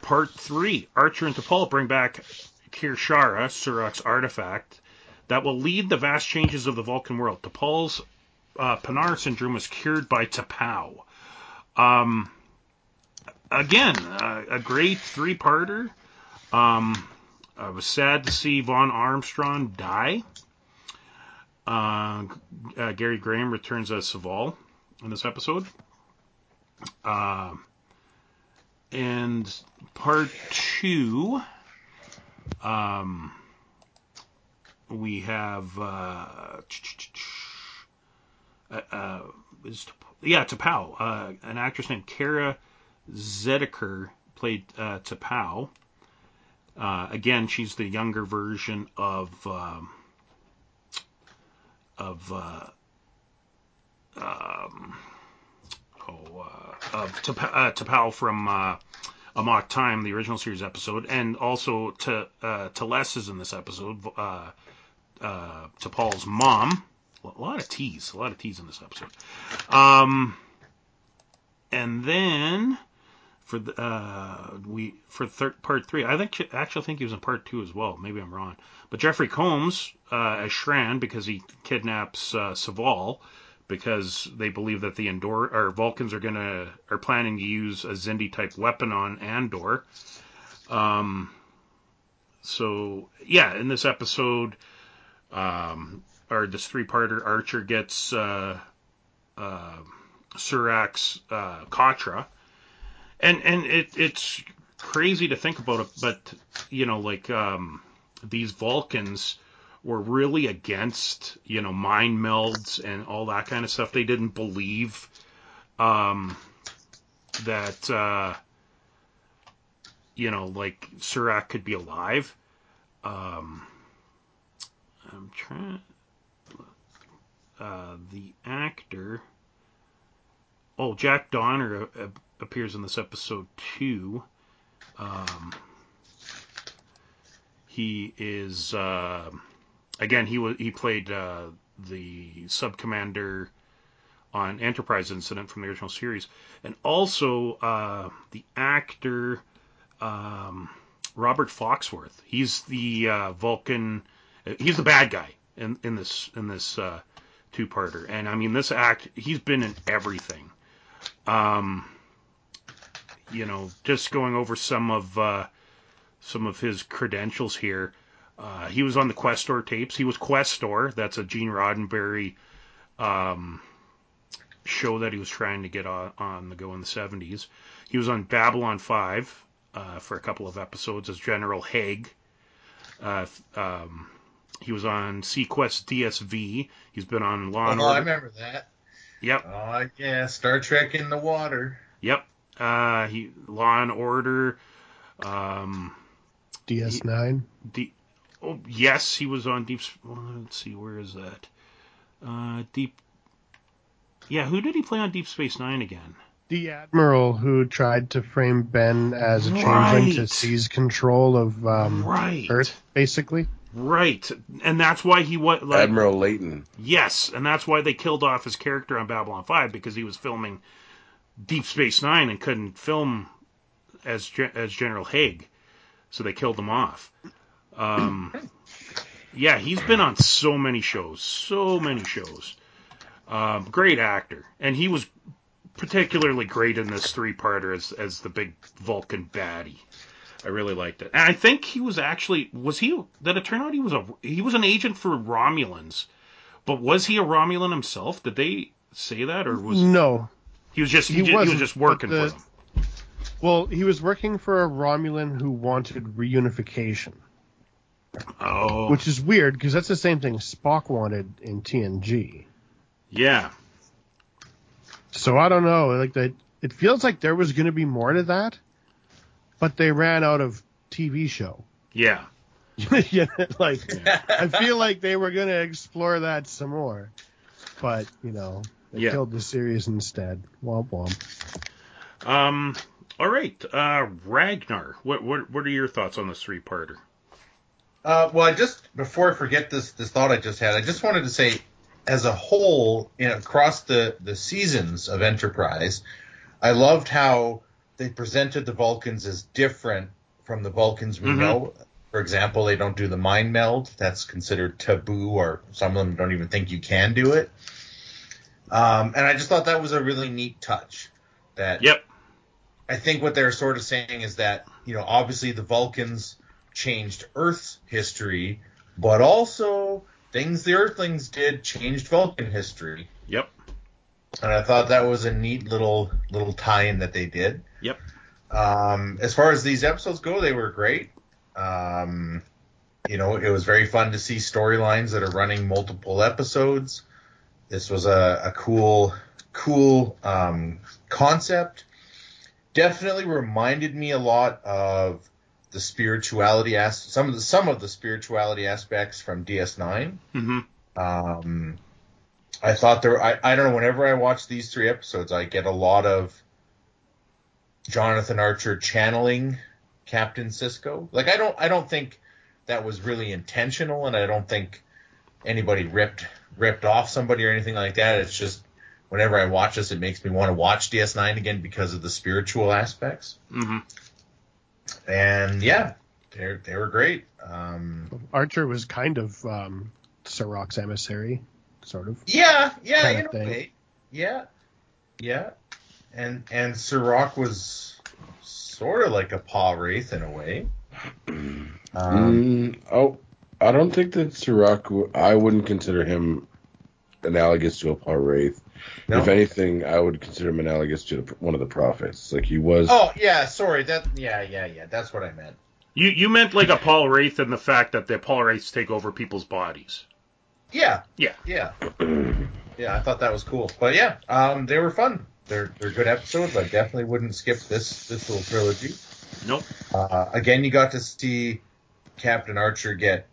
Part three, Archer and T'Pol bring back Kir'Shara, Surox artifact, that will lead the vast changes of the Vulcan world. T'Pol's uh, Pa'nar syndrome was cured by T'Pau. Um, again, uh, a great three-parter. Um, I was sad to see Vaughn Armstrong die. Uh, uh, Gary Graham returns as Soval in this episode. Uh, and part two, um, we have uh, uh, uh, is yeah uh, an actress named Kara Zediker played. Uh, again, she's the younger version of um, of uh, um, oh uh, of T'Pau, uh, from uh, Amok Time, the original series episode, and also to uh, T'Les is in this episode. Uh, uh, T'Pol's mom. A lot of T's, a lot of T's in this episode. Um, and then for the uh, we for thir- part three, I think actually think he was in part two as well. Maybe I'm wrong. But Jeffrey Combs uh, as Shran because he kidnaps uh, Soval because they believe that the Andor or Vulcans are gonna are planning to use a Xindi type weapon on Andor. Um, so yeah, in this episode, um, or this three-parter, Archer gets uh, uh, Surak's uh, Katra, and and it, it's crazy to think about it, but you know, like um, these Vulcans were really against you know mind melds and all that kind of stuff. They didn't believe um, that uh, you know like Surak could be alive. Um, I'm trying. Uh, the actor. Oh, Jack Donner uh, appears in this episode too. Um, he is uh, again. He was he played uh, the sub commander on Enterprise Incident from the original series, and also uh, the actor um, Robert Foxworth. He's the uh, Vulcan. He's the bad guy in in this in this uh, two parter, and I mean this act. He's been in everything. Um, you know, just going over some of uh, some of his credentials here. Uh, he was on the Questor tapes. He was Questor. That's a Gene Roddenberry um, show that he was trying to get on, on the go in the 70s. He was on Babylon 5 uh, for a couple of episodes as General Haig. Uh, um, he was on seaQuest DSV. He's been on Law Oh, and I remember that. Yep, Oh yeah, Star Trek in the water. yep. Uh, he Law and Order. Um, DS9. Deep. Oh yes, he was on Deep. Let's see, where is that? Uh, Deep. Yeah, who did he play on Deep Space Nine again? The admiral who tried to frame Ben as a changeling to seize control of um, right. Earth, basically. Right, and that's why he was like Admiral Leyton. yes, and that's why they killed off his character on Babylon Five because he was filming Deep Space Nine and couldn't film as as General Haig, so they killed him off. Um, yeah, he's been on so many shows, so many shows. Um, great actor, and he was particularly great in this three-parter as as the big Vulcan baddie. I really liked it, and I think he was actually was he did it turn out he was a he was an agent for Romulans, but was he a Romulan himself? Did they say that, or was No. He was just he, He ju- he was wasn't, just working the- for them? Well, he was working for a Romulan who wanted reunification, Oh, which is weird because that's the same thing Spock wanted in TNG. yeah, So I don't know. Like that, it feels like there was going to be more to that, but they ran out of TV show. yeah, *laughs* yeah, like *laughs* I feel like they were going to explore that some more, but you know, they Yeah. killed the series instead. Womp womp. Um. All right, uh, Ragnar. What what what are your thoughts on this three-parter? Uh, well, I just before I forget this this thought I just had, I just wanted to say, as a whole, you know, across the the seasons of Enterprise, I loved how they presented the Vulcans as different from the Vulcans we Mhm. know. For example, they don't do the mind meld; that's considered taboo, or some of them don't even think you can do it. Um, and I just thought that was a really neat touch. That Yep. I think what they're sort of saying is that, you know, obviously the Vulcans changed Earth's history, but also things the Earthlings did changed Vulcan history. Yep. And I thought that was a neat little little tie-in that they did. Yep. Um, as far as these episodes go, they were great. Um, you know, it was very fun to see storylines that are running multiple episodes. This was a, a cool, cool um, concept. Definitely reminded me a lot of the spirituality as some of the some of the spirituality aspects from DS9. Mm-hmm. Um, I thought there. I, I don't know. Whenever I watch these three episodes, I get a lot of Jonathan Archer channeling Captain Sisko. Like I don't. I don't think that was really intentional, and I don't think anybody ripped ripped off somebody or anything like that. It's just whenever I watch this, it makes me want to watch DS9 again because of the spiritual aspects. Mm-hmm. And yeah, they they were great. Um, Archer was kind of um, Surak's emissary, sort of. Yeah, yeah, kind in of a way. Yeah, yeah. And and Surak was sort of like a Pah-wraith in a way. *clears throat* Um, Mm, oh, I don't think that Surak. I wouldn't consider him analogous to a Pah-wraith. no? If anything, I would consider him analogous to the, one of the prophets. Like he was. Oh yeah, sorry. That yeah, yeah, yeah. That's what I meant. You you meant like a Pah-wraith and the fact that the Pah-wraiths take over people's bodies. Yeah, Yeah. yeah, yeah. I thought that was cool. But yeah, um, they were fun. They're they're good episodes. I definitely wouldn't skip this this little trilogy. Nope. Uh, again, you got to see Captain Archer get.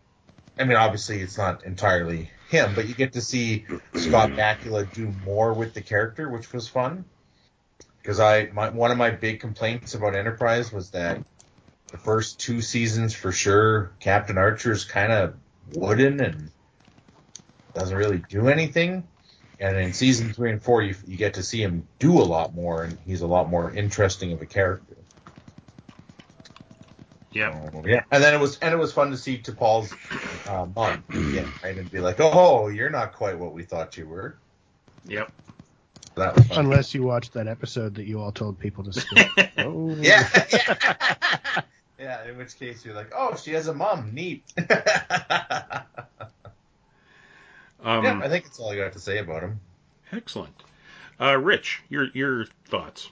I mean, obviously, it's not entirely him, but you get to see Scott Bakula do more with the character, which was fun. Because I, my, one of my big complaints about Enterprise was that the first two seasons, for sure, Captain Archer is kind of wooden and doesn't really do anything. And in season three and four, you, you get to see him do a lot more, and he's a lot more interesting of a character. Yeah. Yeah, *laughs* and then it was and it was fun to see T'Pol's uh, mom again, right, and be like, "Oh, you're not quite what we thought you were." Yep. That was fun. Unless you watched that episode that you all told people to skip. *laughs* *laughs* oh. yeah, yeah, yeah. In which case, you're like, "Oh, she has a mom. Neat." Um, Yeah. I think that's all I got to say about him. excellent. Uh, Rich, your your thoughts?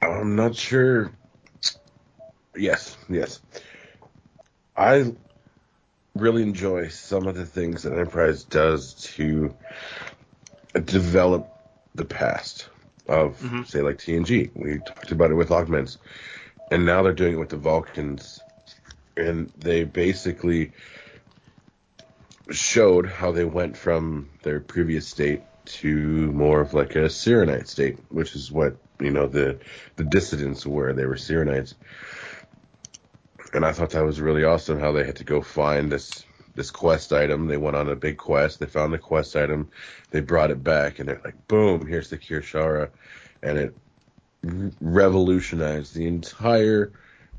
I'm not sure. Yes, yes. I really enjoy some of the things that Enterprise does to develop the past of, Mhm. say, like TNG. We talked about it with Augments, and now they're doing it with the Vulcans, and they basically showed how they went from their previous state to more of like a Syrrannite state, which is what you know the the dissidents were. They were Syrrannites, and I thought that was really awesome how they had to go find this this quest item. They went on a big quest. They found the quest item. They brought it back, and they're like, boom, here's the Kir'Shara, and it revolutionized the entire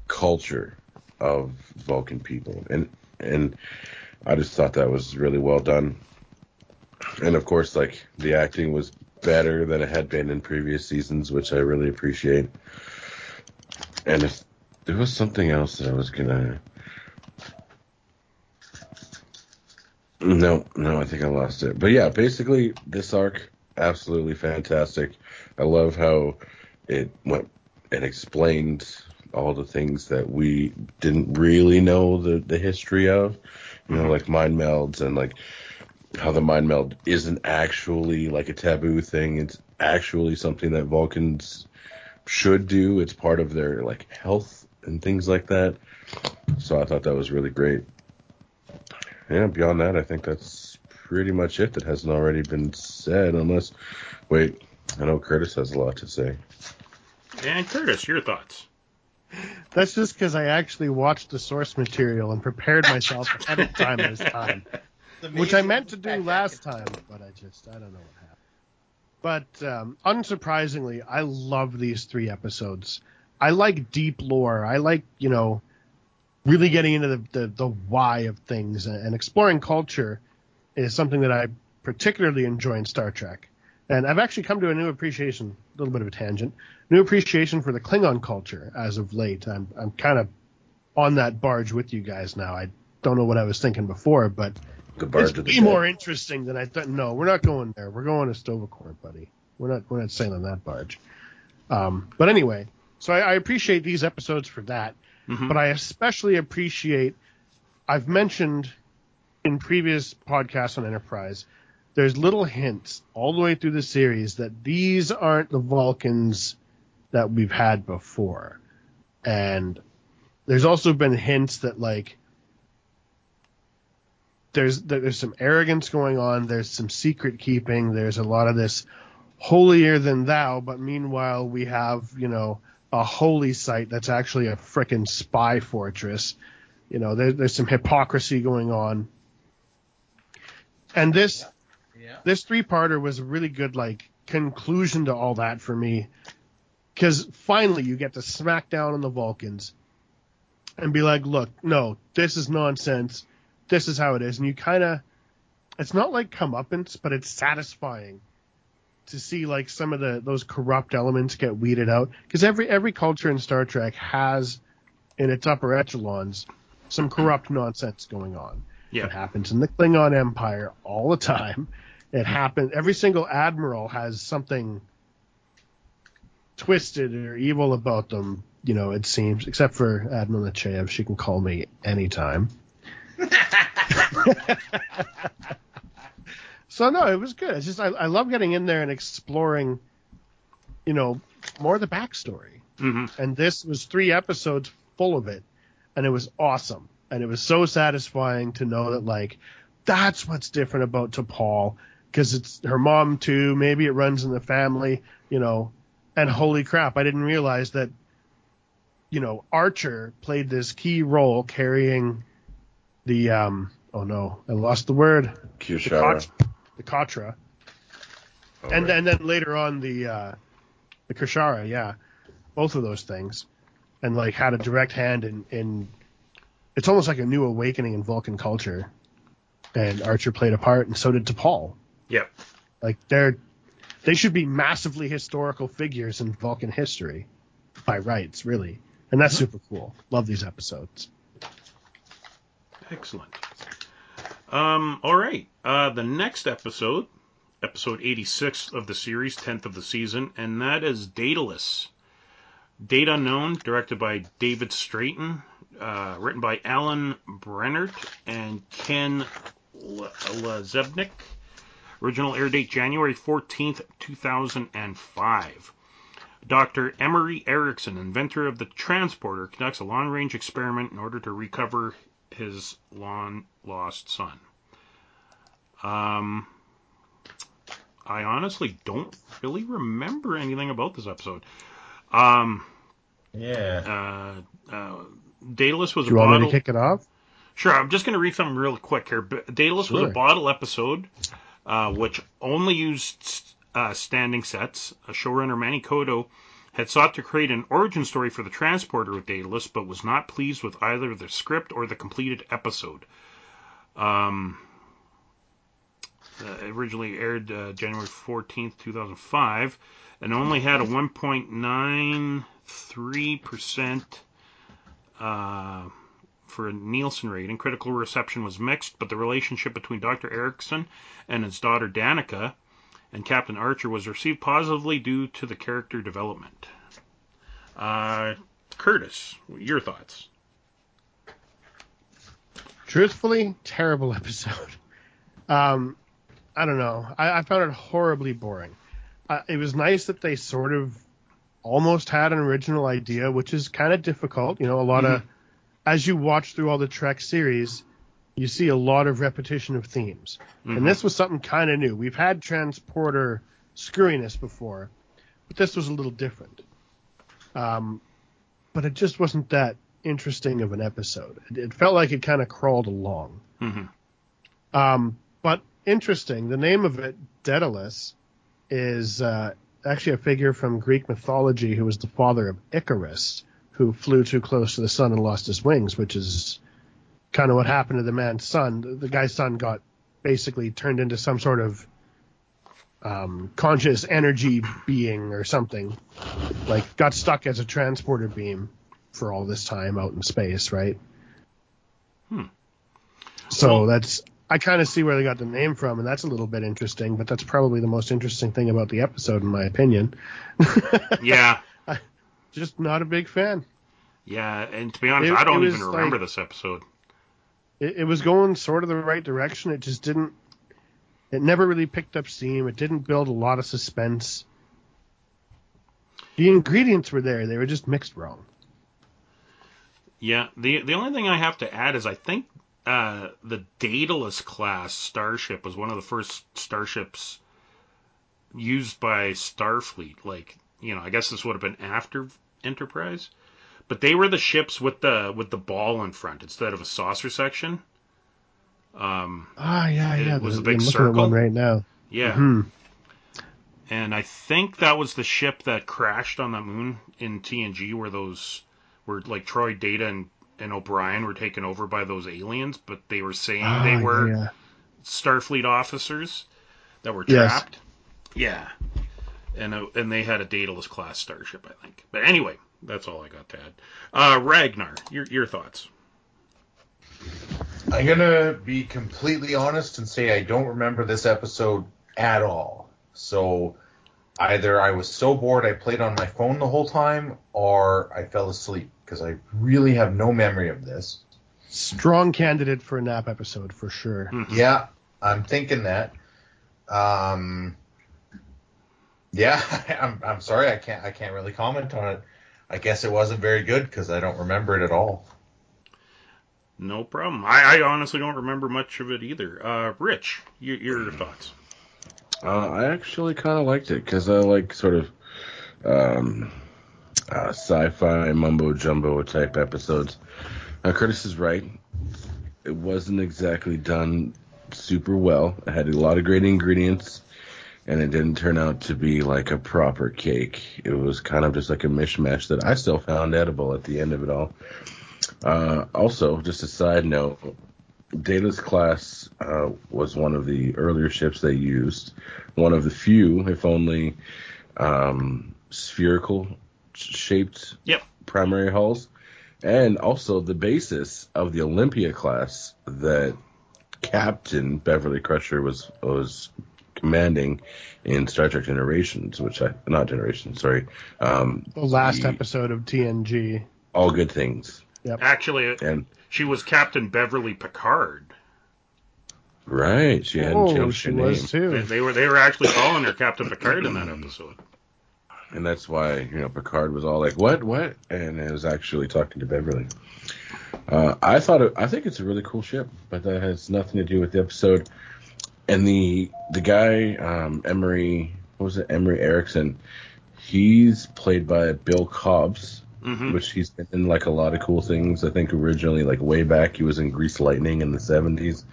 culture of Vulcan people, and and I just thought that was really well done. And of course, like the acting was better than it had been in previous seasons, which I really appreciate. And there was something else that I was gonna. No, no, I think I lost it. But yeah, basically, this arc absolutely fantastic. I love how it went and explained all the things that we didn't really know the the history of. You know, like mind melds and like how the mind meld isn't actually like a taboo thing. It's actually something that Vulcans should do. It's part of their like health and things like that. So I thought that was really great. Yeah, beyond that, I think that's pretty much it that hasn't already been said. Unless, wait, I know Curtis has a lot to say. And Curtis, your thoughts? That's just because I actually watched the source material and prepared myself ahead of time this time, which I meant to do last time, but I just I don't know what happened. But um, unsurprisingly, I love these three episodes. I like deep lore. I like you know really getting into the the, the why of things and, exploring culture is something that I particularly enjoy in Star Trek. And I've actually come to a new appreciation, a little bit of a tangent, new appreciation for the Klingon culture as of late. I'm I'm kind of on that barge with you guys now. I don't know what I was thinking before, but it's way more interesting than I thought. No, we're not going there. We're going to Sto-Vo-Kor, buddy. We're not we're not sailing that barge. Um, but anyway, so I, I appreciate these episodes for that. Mhm. But I especially appreciate. I've mentioned in previous podcasts on Enterprise. There's little hints all the way through the series that these aren't the Vulcans that we've had before. And there's also been hints that like there's there's some arrogance going on, there's some secret keeping, there's a lot of this holier than thou, but meanwhile we have, you know, a holy site that's actually a frickin' spy fortress. You know, there, there's some hypocrisy going on. And this Yeah. this three parter was a really good like conclusion to all that for me because finally you get to smack down on the vulcans and be like look no this is nonsense this is how it is and you kind of it's not like comeuppance but it's satisfying to see like some of the those corrupt elements get weeded out because every every culture in star trek has in its upper echelons some corrupt nonsense going on Yeah. it happens in the Klingon Empire all the time. It happens. Every single admiral has something twisted or evil about them. You know, it seems, except for Admiral Nechayev. She can call me anytime. *laughs* so no, it was good. It's just I, I love getting in there and exploring, you know, more of the backstory. Hmm and this was three episodes full of it and it was awesome. And it was so satisfying to know that like that's what's different about T'Pol because it's her mom too. Maybe it runs in the family you know. And holy crap I didn't realize that you know Archer played this key role carrying the um oh no I lost the word. The Kushara. Katra, the Katra Oh, and right. and then later on the uh, the Kashara, yeah, both of those things, and like had a direct hand in in. It's almost like a new awakening in Vulcan culture, and Archer played a part, and so did T'Pol. Yep. Like they're they should be massively historical figures in Vulcan history, by rights, really, and that's super cool. Love these episodes. Excellent. Um, all right. Uh, the next episode, episode 86 of the series, 10th of the season, and that is Daedalus. Date Unknown, directed by David Straiton, uh, written by Alan Brennert and Ken LaZebnik. Original air date January 14th, 2005. Dr. Emory Erickson, inventor of the transporter, conducts a long range experiment in order to recover his long lost son. Um, I honestly don't really remember anything about this episode. Um, Yeah. uh, uh, Daedalus was Do you a want me bottle. to kick it off? Sure, I'm just going to read something real quick here. B- Daedalus was a bottle episode, uh, which only used uh, standing sets. A showrunner Manny Coto had sought to create an origin story for the transporter with Daedalus, but was not pleased with either the script or the completed episode. Um, uh, originally aired uh, January 14th, 2005, and only had a 1.93% uh, for a Nielsen rating. Critical reception was mixed, but the relationship between Dr. Erickson and his daughter Danica and Captain Archer was received positively due to the character development. Uh, Curtis, your thoughts? Truthfully, terrible *laughs* episode. Um, I don't know. I, I found it horribly boring. Uh, it was nice that they sort of almost had an original idea, which is kind of difficult. You know, a lot of as you watch through all the Trek series, you see a lot of repetition of themes, Mhm. and this was something kind of new. We've had transporter screwiness before, but this was a little different. Um, but it just wasn't that interesting of an episode. It, it felt like it kind of crawled along. Mhm. Um, but interesting. The name of it, Daedalus, is uh, actually a figure from Greek mythology who was the father of Icarus, who flew too close to the sun and lost his wings, which is kind of what happened to the man's son. The- guy's son got basically turned into some sort of um, conscious energy being or something. Like got stuck as a transporter beam for all this time out in space, right? Hmm. So Well- that's I kind of see where they got the name from, and that's a little bit interesting. But that's probably the most interesting thing about the episode, in my opinion. *laughs* Yeah, Just not a big fan. yeah, and to be honest, It- I don't even remember like- this episode. It, it was going sort of the right direction. It just didn't. It never really picked up steam. It didn't build a lot of suspense. The ingredients were there; they were just mixed wrong. Yeah, the the only thing I have to add is I think uh, the Daedalus class starship was one of the first starships used by Starfleet. Like, you know, I guess this would have been after Enterprise, but they were the ships with the with the ball in front instead of a saucer section. Um, Ah, yeah, It yeah. was the- a big circle? one right now. yeah, Hmm. and I think that was the ship that crashed on the moon in TNG, where those where like Troi, Data, and and O'Brien were taken over by those aliens, but they were saying Ah, they were yeah. Starfleet officers that were Yes. trapped. Yeah, and uh, and they had a Daedalus class starship, I think. But anyway, that's all I got to add. Uh, Ragnar, your your thoughts? I'm gonna be completely honest and say I don't remember this episode at all. So either I was so bored I played on my phone the whole time, or I fell asleep because I really have no memory of this. Strong candidate for a nap episode for sure. Hmm. Yeah, I'm thinking that. Um, yeah, *laughs* I'm, I'm sorry I can't I can't really comment on it. I guess it wasn't very good because I don't remember it at all. No problem. I, I honestly don't remember much of it either. Uh, Rich, your, your thoughts? Uh, I actually kind of liked it because I like sort of um, uh, sci-fi mumbo jumbo type episodes. Uh, Curtis is right. It wasn't exactly done super well. It had a lot of great ingredients, and it didn't turn out to be like a proper cake. It was kind of just like a mishmash that I still found edible at the end of it all. Uh, also, just a side note, Daedalus class uh, was one of the earlier ships they used. One of the few, if only, um, spherical shaped Yep. primary hulls, and also the basis of the Olympia class that Captain Beverly Crusher was was commanding in Star Trek Generations, which I not Generations, sorry, um, The last the episode of TNG. All Good Things, Actually, and she was Captain Beverly Picard. right, she hadn't Oh, changed she her name, was They, too. they were they were actually calling her Captain Picard in that episode. and that's why you know Picard was all like, "What, what?" and it was actually talking to Beverly. Uh, I thought it, I think it's a really cool ship, but that has nothing to do with the episode. And the the guy um, Emory, what was it, Emory Erickson? He's played by Bill Cobbs, hmm which he's been in like a lot of cool things. I think originally, like way back, he was in Grease Lightning in the '70s.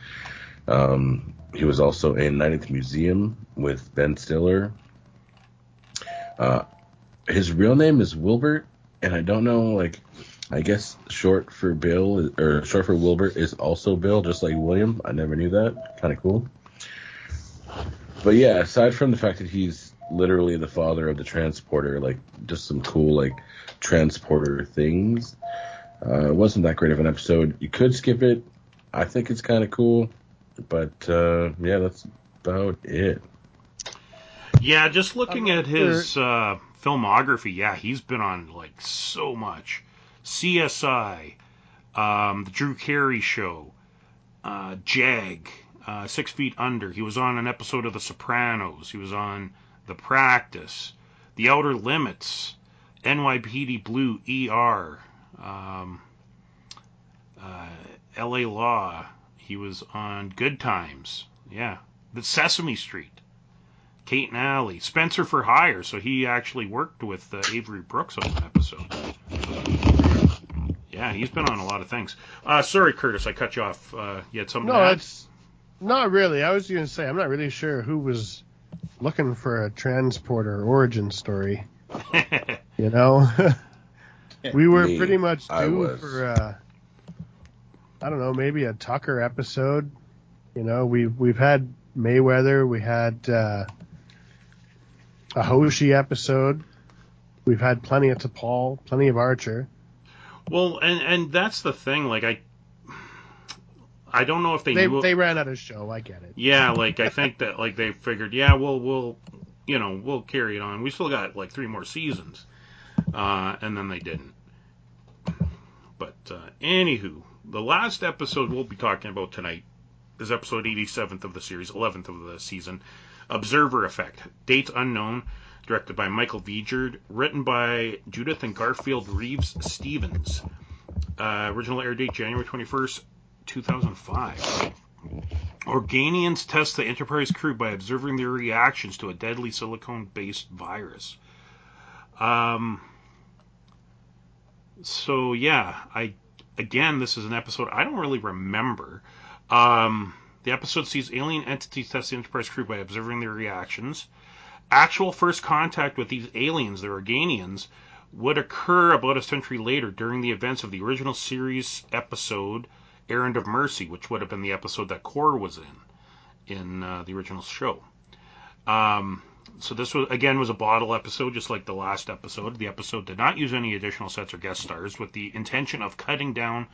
Um, he was also in Night at the Museum with Ben Stiller. Uh, his real name is Wilbert, and I don't know, like, I guess short for Bill or short for Wilbert is also Bill, just like William. I never knew that. Kind of cool. But yeah, aside from the fact that he's literally the father of the transporter, like just some cool like transporter things. Uh, it wasn't that great of an episode. You could skip it. I think it's kind of cool, but uh, yeah, that's about it. Yeah, just looking at his uh, filmography, yeah, he's been on like so much. CSI, um, the Drew Carey Show, uh, Jag, uh, Six Feet Under. He was on an episode of The Sopranos. He was on The Practice, The Outer Limits, NYPD Blue, ER, um, uh, L.A. Law. He was on Good Times. Yeah, The Sesame Street. Kate and Allie, Spencer for Hire. So he actually worked with uh, Avery Brooks on an episode. Yeah, he's been on a lot of things. Uh, sorry, Curtis, I cut you off. Uh, you had something No, to add? it's not really. I was going to say I'm not really sure who was looking for a transporter origin story. *laughs* You know, *laughs* we were Me, pretty much I due for uh, I don't know, maybe a Tucker episode. You know, we we've had Mayweather, we had uh, a Hoshi episode. We've had plenty of T'Pol, plenty of Archer. well, and and that's the thing. Like I, I don't know if they, They knew. they ran out of show. I get it. yeah, like I think that like they figured, yeah, we'll we'll you know we'll carry it on. We still got like three more seasons, uh, and then they didn't. But uh, anywho, the last episode we'll be talking about tonight is episode 87th of the series, 11th of the season, Observer Effect. Date unknown, directed by Michael Vejar, written by Judith and Garfield Reeves Stevens. Uh, original air date January 21st, 2005. Organians test the Enterprise crew by observing their reactions to a deadly silicone-based virus. Um, so yeah, I again, this is an episode I don't really remember. Um, the episode sees alien entities test the Enterprise crew by observing their reactions. Actual first contact with these aliens, the Organians, would occur about a century later during the events of the original series episode Errand of Mercy, which would have been the episode that Kor was in in uh, the original show. Um, so this was again was a bottle episode, just like the last episode. The episode did not use any additional sets or guest stars, with the intention of cutting down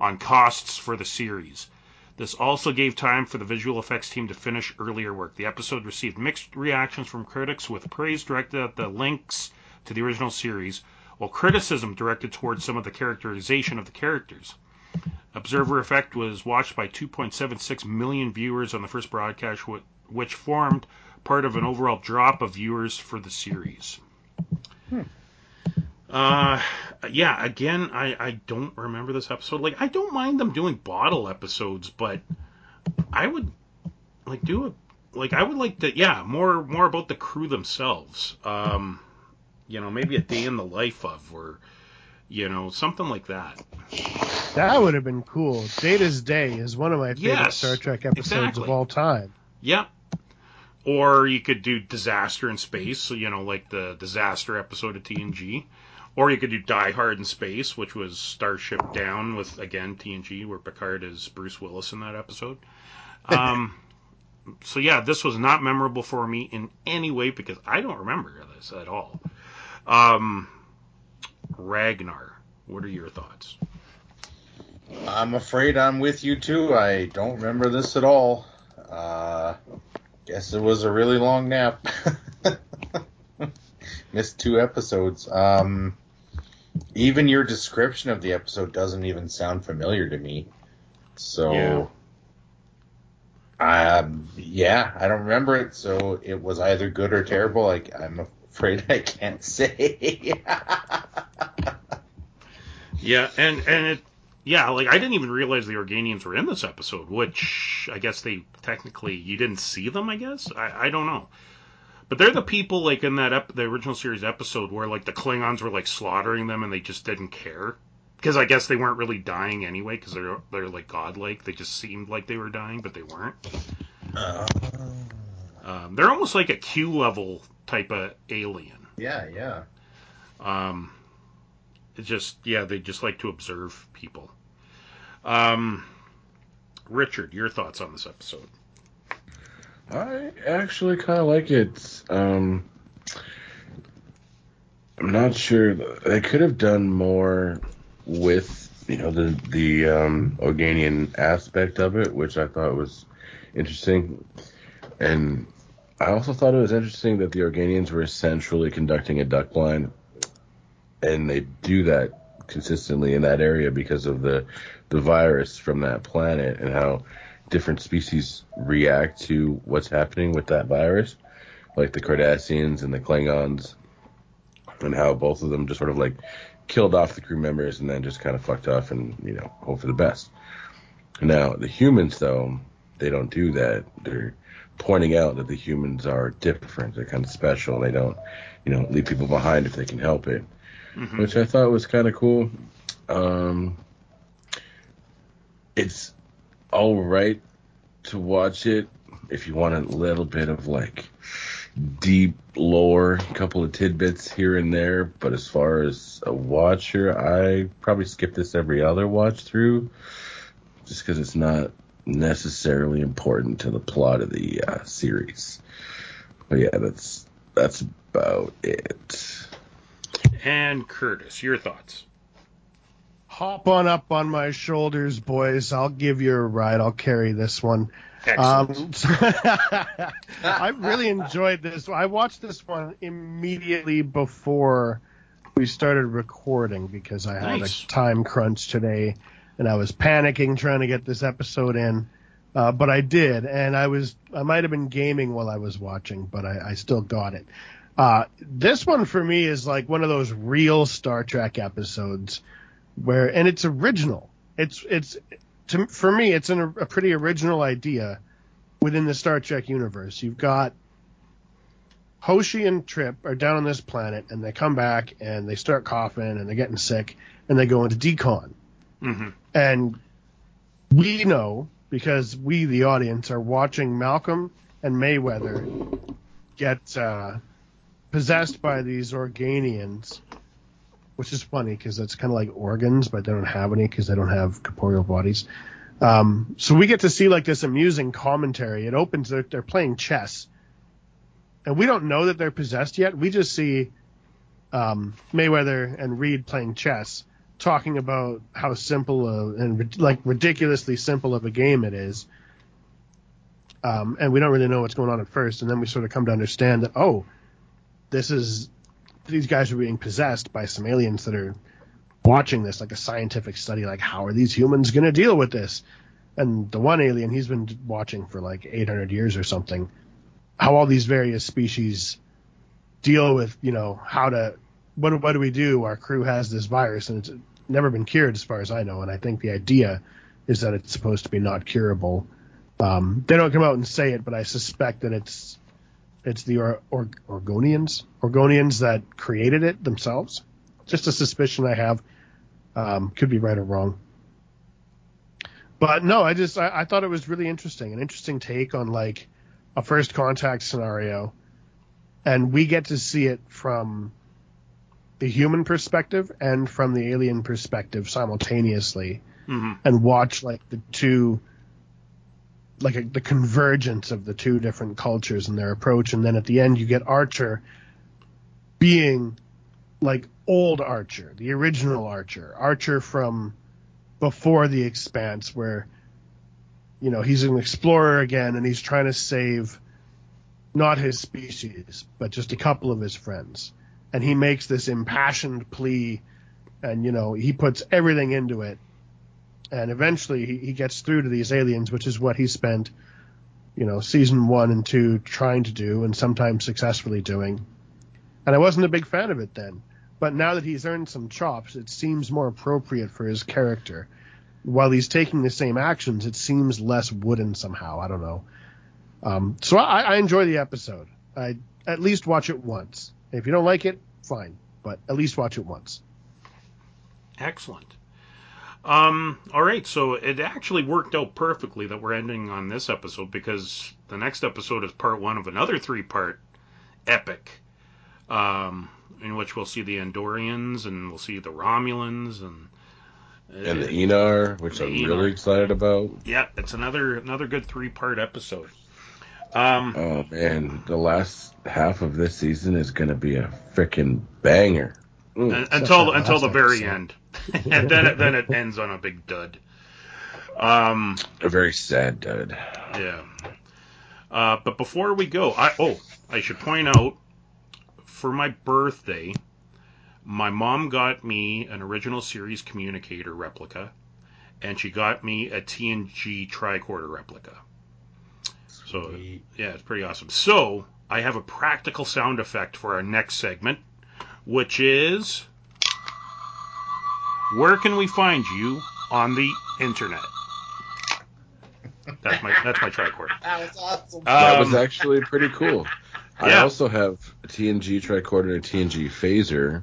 on costs for the series. This also gave time for the visual effects team to finish earlier work. The episode received mixed reactions from critics, with praise directed at the links to the original series, while criticism directed towards some of the characterization of the characters. Observer Effect was watched by 2.76 million viewers on the first broadcast, which formed part of an overall drop of viewers for the series. Uh, yeah, again, I, I don't remember this episode. Like, I don't mind them doing bottle episodes, but I would like do it. Like, I would like to, yeah, more more about the crew themselves. Um, you know, maybe a day in the life of, or you know, something like that. That would have been cool. Data's Day is one of my favorite Yes, Star Trek episodes exactly. of all time. Yeah. Or you could do Disaster in Space, so, you know, like the Disaster episode of TNG. Or you could do Die Hard in Space, which was Starship Down with, again, TNG, where Picard is Bruce Willis in that episode. *laughs* Um, so, yeah, this was not memorable for me in any way because I don't remember this at all. Um, Ragnar, what are your thoughts? I'm afraid I'm with you too. I don't remember this at all. Uh, guess it was a really long nap. *laughs* Missed two episodes. Um, even your description of the episode doesn't even sound familiar to me. So, Yeah. um, yeah, I don't remember it. So it was either good or terrible. Like I'm afraid I can't *laughs* say. Yeah, and and it, yeah, like I didn't even realize the Organians were in this episode, which I guess they technically you didn't see them. I guess I, I don't know, but they're the people like in that ep- the original series episode where like the Klingons were like slaughtering them and they just didn't care because I guess they weren't really dying anyway because they're they're like godlike. They just seemed like they were dying, but they weren't. Uh, Um, they're almost like a Q level type of alien. yeah, yeah. Um, just yeah, they just like to observe people. Um, Richard, your thoughts on this episode? I actually kind of like it. Um, I'm not sure they could have done more with you know the the um, Organian aspect of it, which I thought was interesting, and I also thought it was interesting that the Organians were essentially conducting a duck blind, and they do that consistently in that area because of the the virus from that planet and how different species react to what's happening with that virus, like the Cardassians and the Klingons, and how both of them just sort of like killed off the crew members and then just kind of fucked off and you know hope for the best. Now the humans though they don't do that. They're pointing out that the humans are different. They're kind of special. They don't you know leave people behind if they can help it, Mhm. which I thought was kind of cool. Um, it's all right to watch it if you want a little bit of like deep lore, a couple of tidbits here and there. But as far as a watcher, I probably skip this every other watch through, just because it's not necessarily important to the plot of the uh, series. But yeah, that's that's about it. And Curtis, your thoughts? Hop on up on my shoulders, boys. I'll give you a ride. I'll carry this one. Um, *laughs* I really enjoyed this. I watched this one immediately before we started recording because I had Nice. a time crunch today and I was panicking trying to get this episode in. Uh, but I did, and I was I might have been gaming while I was watching, but I, I still got it. Uh, this one for me is like one of those real Star Trek episodes where, and it's original. It's it's to, for me, it's an, a pretty original idea within the Star Trek universe. You've got Hoshi and Trip are down on this planet, and they come back and they start coughing and they're getting sick, and they go into decon. hmm And we know because we, the audience, are watching Malcolm and Mayweather get uh, possessed by these Organians, which is funny because it's kind of like organs, but they don't have any because they don't have corporeal bodies. Um, so we get to see like this amusing commentary. It opens, they're, they're playing chess. And we don't know that they're possessed yet. We just see um, Mayweather and Reed playing chess talking about how simple a, and like ridiculously simple of a game it is. Um, and we don't really know what's going on at first, and then we sort of come to understand that oh, this is these guys are being possessed by some aliens that are watching this like a scientific study. Like how are these humans going to deal with this? And the one alien he's been watching for like 800 years or something. How all these various species deal with you know how to what what do we do? Our crew has this virus and it's never been cured as far as I know, and I think the idea is that it's supposed to be not curable. Um, they don't come out and say it, but I suspect that it's it's the or, or, Organians Organians that created it themselves. Just a suspicion I have. Um, could be right or wrong. But no, I just I, I thought it was really interesting, an interesting take on like a first contact scenario, and we get to see it from the human perspective and from the alien perspective simultaneously hmm and watch like the two like a, the convergence of the two different cultures and their approach. And then at the end you get archer being like old archer the original archer. Archer from before the Expanse, where you know he's an explorer again, and he's trying to save not his species, but just a couple of his friends, and he makes this impassioned plea, and you know he puts everything into it, and eventually he, he gets through to these aliens, which is what he spent, you know, season one and two trying to do, and sometimes successfully doing. And I wasn't a big fan of it then. But now that he's earned some chops, it seems more appropriate for his character. While he's taking the same actions, it seems less wooden somehow. I don't know. Um, so I, I enjoy the episode. I at least watch it once. If you don't like it, fine, but at least watch it once. Excellent. Um, all right, so it actually worked out perfectly that we're ending on this episode because the next episode is part one of another three part epic. Um, in which we'll see the Andorians and we'll see the Romulans and and the Aenar, which the I'm Aenar. really excited about. yeah, it's another another good three part episode. Um, Oh man, the last half of this season is gonna be a freaking banger. Mm. un- until that until the very episode. end, *laughs* and then it, then it ends on a big dud. Um, A very sad dud. yeah. Uh, but before we go, I oh I should point out for my birthday, my mom got me an original series communicator replica, and she got me a TNG tricorder replica. So Sweet. yeah, it's pretty awesome. So I have a practical sound effect for our next segment, which is where can we find you on the internet? That's my that's my tricorder. *laughs* That was awesome. That was Um, actually pretty cool. I also have a TNG tricorder and a TNG phaser,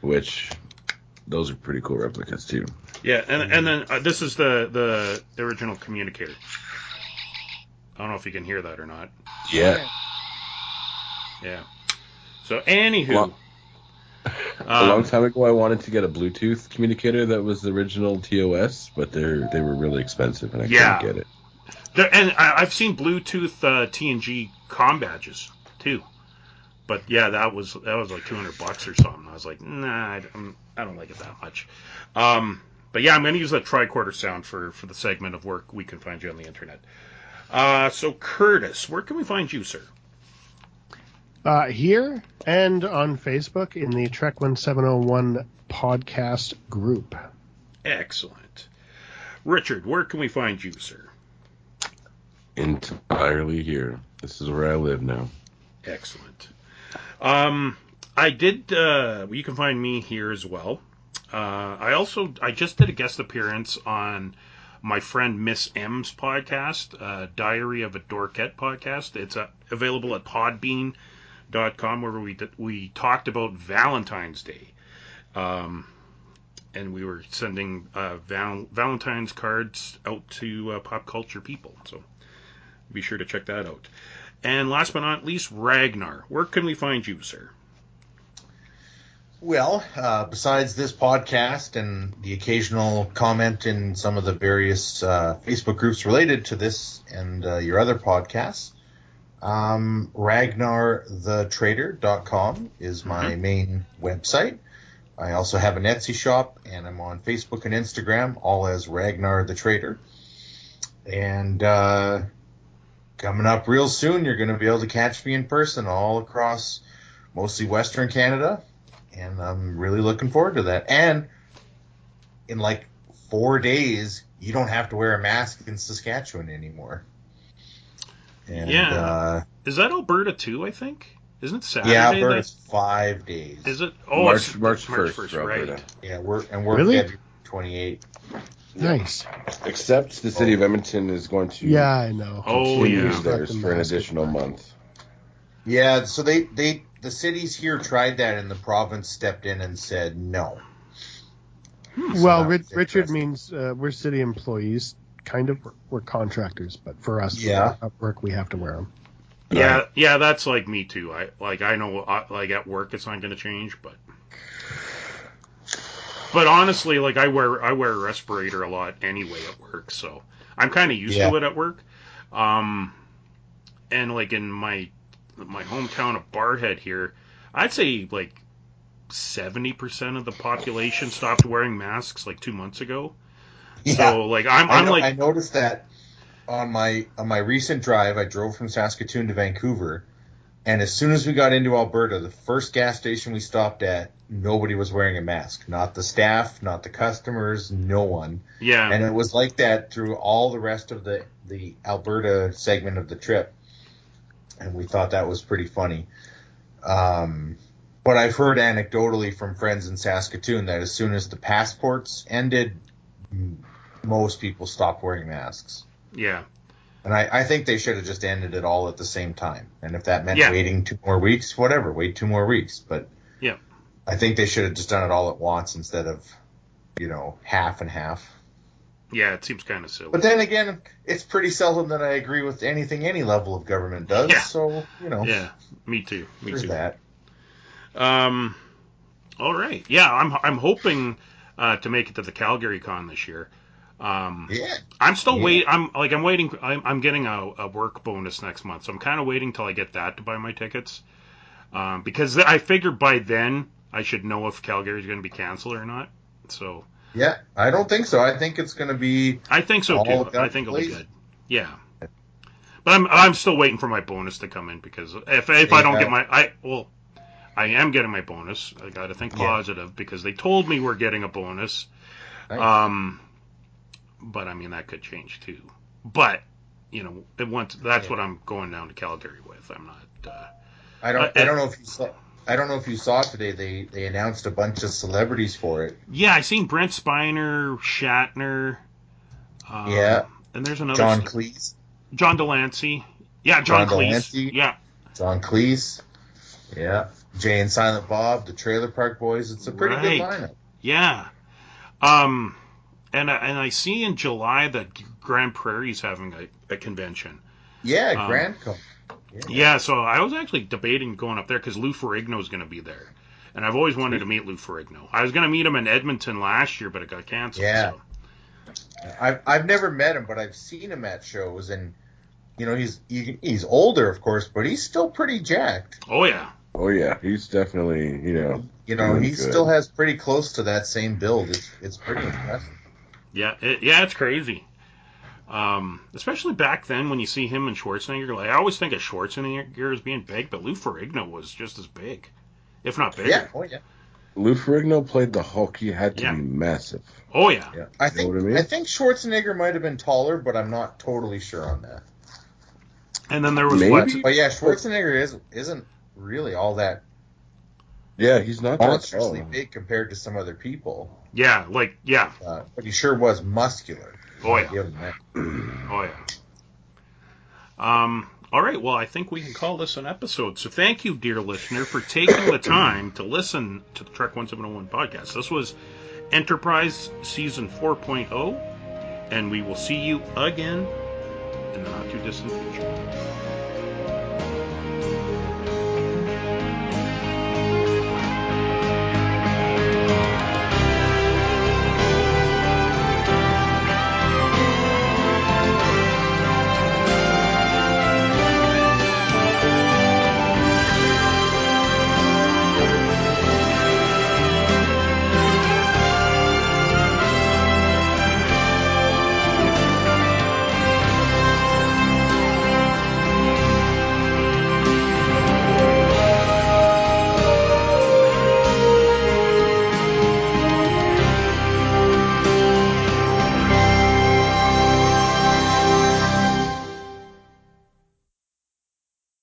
which those are pretty cool replicas too. Yeah, and and then uh, this is the the original communicator. I don't know if you can hear that or not. Yeah. Yeah. So anywho, Well, a um, long time ago, I wanted to get a Bluetooth communicator that was the original TOS, but they're they were really expensive, and I Yeah. couldn't get it. there, and I, I've seen Bluetooth uh, TNG com badges too. But yeah, that was that was like 200 bucks or something. I was like, nah, I don't, I don't like it that much. Um, but yeah, I'm going to use that tricorder sound for for the segment of work we can find you on the internet. Uh, so Curtis, where can we find you, sir? Uh, here and on Facebook in the Trek 1701 podcast group. Excellent. Richard, where can we find you, sir? Entirely here. This is where I live now. Excellent. Um, I did. Uh, you can find me here as well. Uh, I also I just did a guest appearance on my friend Miss M's podcast, uh, Diary of a Dorkette podcast. It's uh, available at Podbean.com, where we we talked about Valentine's Day. Um, and we were sending uh, val- Valentine's cards out to uh, pop culture people. So be sure to check that out. And last but not least, Ragnar. Where can we find you, sir? Well, uh, besides this podcast and the occasional comment in some of the various uh, Facebook groups related to this and uh, your other podcasts, um, RagnarTheTrader.com is my main website. I also have an Etsy shop, and I'm on Facebook and Instagram, all as Ragnar the Trader. And uh, coming up real soon, you're going to be able to catch me in person all across mostly Western Canada and I'm really looking forward to that. And in like four days, you don't have to wear a mask in Saskatchewan anymore. And, Yeah. Uh, Is that Alberta too? I think. Isn't it Saturday? yeah, that- Alberta's five days. Is it? Oh, March- it's March March 1st right? Yeah, we're and we're Really? February 28. Nice. Except the city of Edmonton is going to Yeah, I know. Oh, continue yeah. theirs for an additional it. month. Yeah, so they they the cities here tried that, and the province stepped in and said no. So well, that Ri- was Richard means uh, we're city employees, kind of. We're, we're contractors, but for us, Yeah. at work, we have to wear them. Yeah, yeah, that's like me too. I like I know uh, like at work it's not going to change, but but honestly, like I wear I wear a respirator a lot anyway at work, so I'm kind of used Yeah. to it at work. Um, and like in my my hometown of Barrhead here, I'd say like seventy percent of the population stopped wearing masks like two months ago. Yeah. So like I'm I, I'm know- like I noticed that on my on my recent drive. I drove from Saskatoon to Vancouver, and as soon as we got into Alberta, the first gas station we stopped at, nobody was wearing a mask. Not the staff, not the customers, no one. yeah And it was like that through all the rest of the the Alberta segment of the trip, and we thought that was pretty funny. Um, but I've heard anecdotally from friends in Saskatoon that as soon as the passports ended, most people stopped wearing masks. yeah And I, I think they should have just ended it all at the same time. And if that meant Yeah. waiting two more weeks, whatever, wait two more weeks. But Yeah. I think they should have just done it all at once instead of, you know, half and half. yeah it seems kind of silly. But then again, it's pretty seldom that I agree with anything any level of government does. Yeah. So, you know, yeah, me too. Me too. that. Um, all right. Yeah, I'm I'm hoping uh, to make it to the Calgary Con this year. Um, Yeah. I'm still Yeah. wait. I'm like I'm waiting. I'm, I'm getting a, a work bonus next month, so I'm kind of waiting till I get that to buy my tickets. Um, because I figured by then I should know if Calgary's going to be canceled or not. So Yeah. I don't think so. I think it's going to be. I think so too. I think it'll be good. Yeah. But I'm I'm still waiting for my bonus to come in because if if I don't get my I well I am getting my bonus. I got to think Yeah. positive because they told me we're getting a bonus. Nice. Um, but I mean that could change too. But you know, it once that's Yeah. what I'm going down to Calgary with. I'm not. Uh, I don't. uh, I don't know if you saw. I don't know if you saw today. They they announced a bunch of celebrities for it. yeah, I seen Brent Spiner, Shatner. Um, Yeah. And there's another John st- Cleese. John de Lancie. Yeah, John, John Cleese. de Lancie. Yeah. John Cleese. Yeah. Jay and Silent Bob, the Trailer Park Boys. It's a pretty good lineup. Yeah. Um, and I- and I see in July that Grande Prairie's having a, a convention. Yeah, Um, Grand Com. Yeah, so I was actually debating going up there because Lou Ferrigno's going to be there, and I've always wanted to meet Lou Ferrigno. I was going to meet him in Edmonton last year, but it got canceled. Yeah. So. I've I've never met him, but I've seen him at shows, and you know he's he, he's older, of course, but he's still pretty jacked. Oh yeah, Oh yeah, he's definitely you know You know, Doing he good. still has pretty close to that same build. It's it's pretty impressive. yeah, it, yeah. It's crazy. Um, especially back then when you see him and Schwarzenegger. Like I always think of Schwarzenegger as being big, but Lou Ferrigno was just as big, if not bigger. Yeah, oh yeah, Lou Ferrigno played the Hulk. He had to Yeah. be massive. Oh yeah. yeah. I know think what I mean? I think Schwarzenegger might have been taller, but I'm not totally sure on that. And then there was Maybe. what? But yeah, Schwarzenegger is isn't really all that Yeah, he's not that monstrously tall. big compared to some other people, Yeah, like yeah. uh, but he sure was muscular. Oh yeah. give him that. *clears throat* Oh yeah. Um. All right. Well, I think we can call this an episode. So thank you, dear listener, for taking the time to listen to the Trek 1701 podcast. This was Enterprise Season 4.0, and we will see you again in the not too distant future.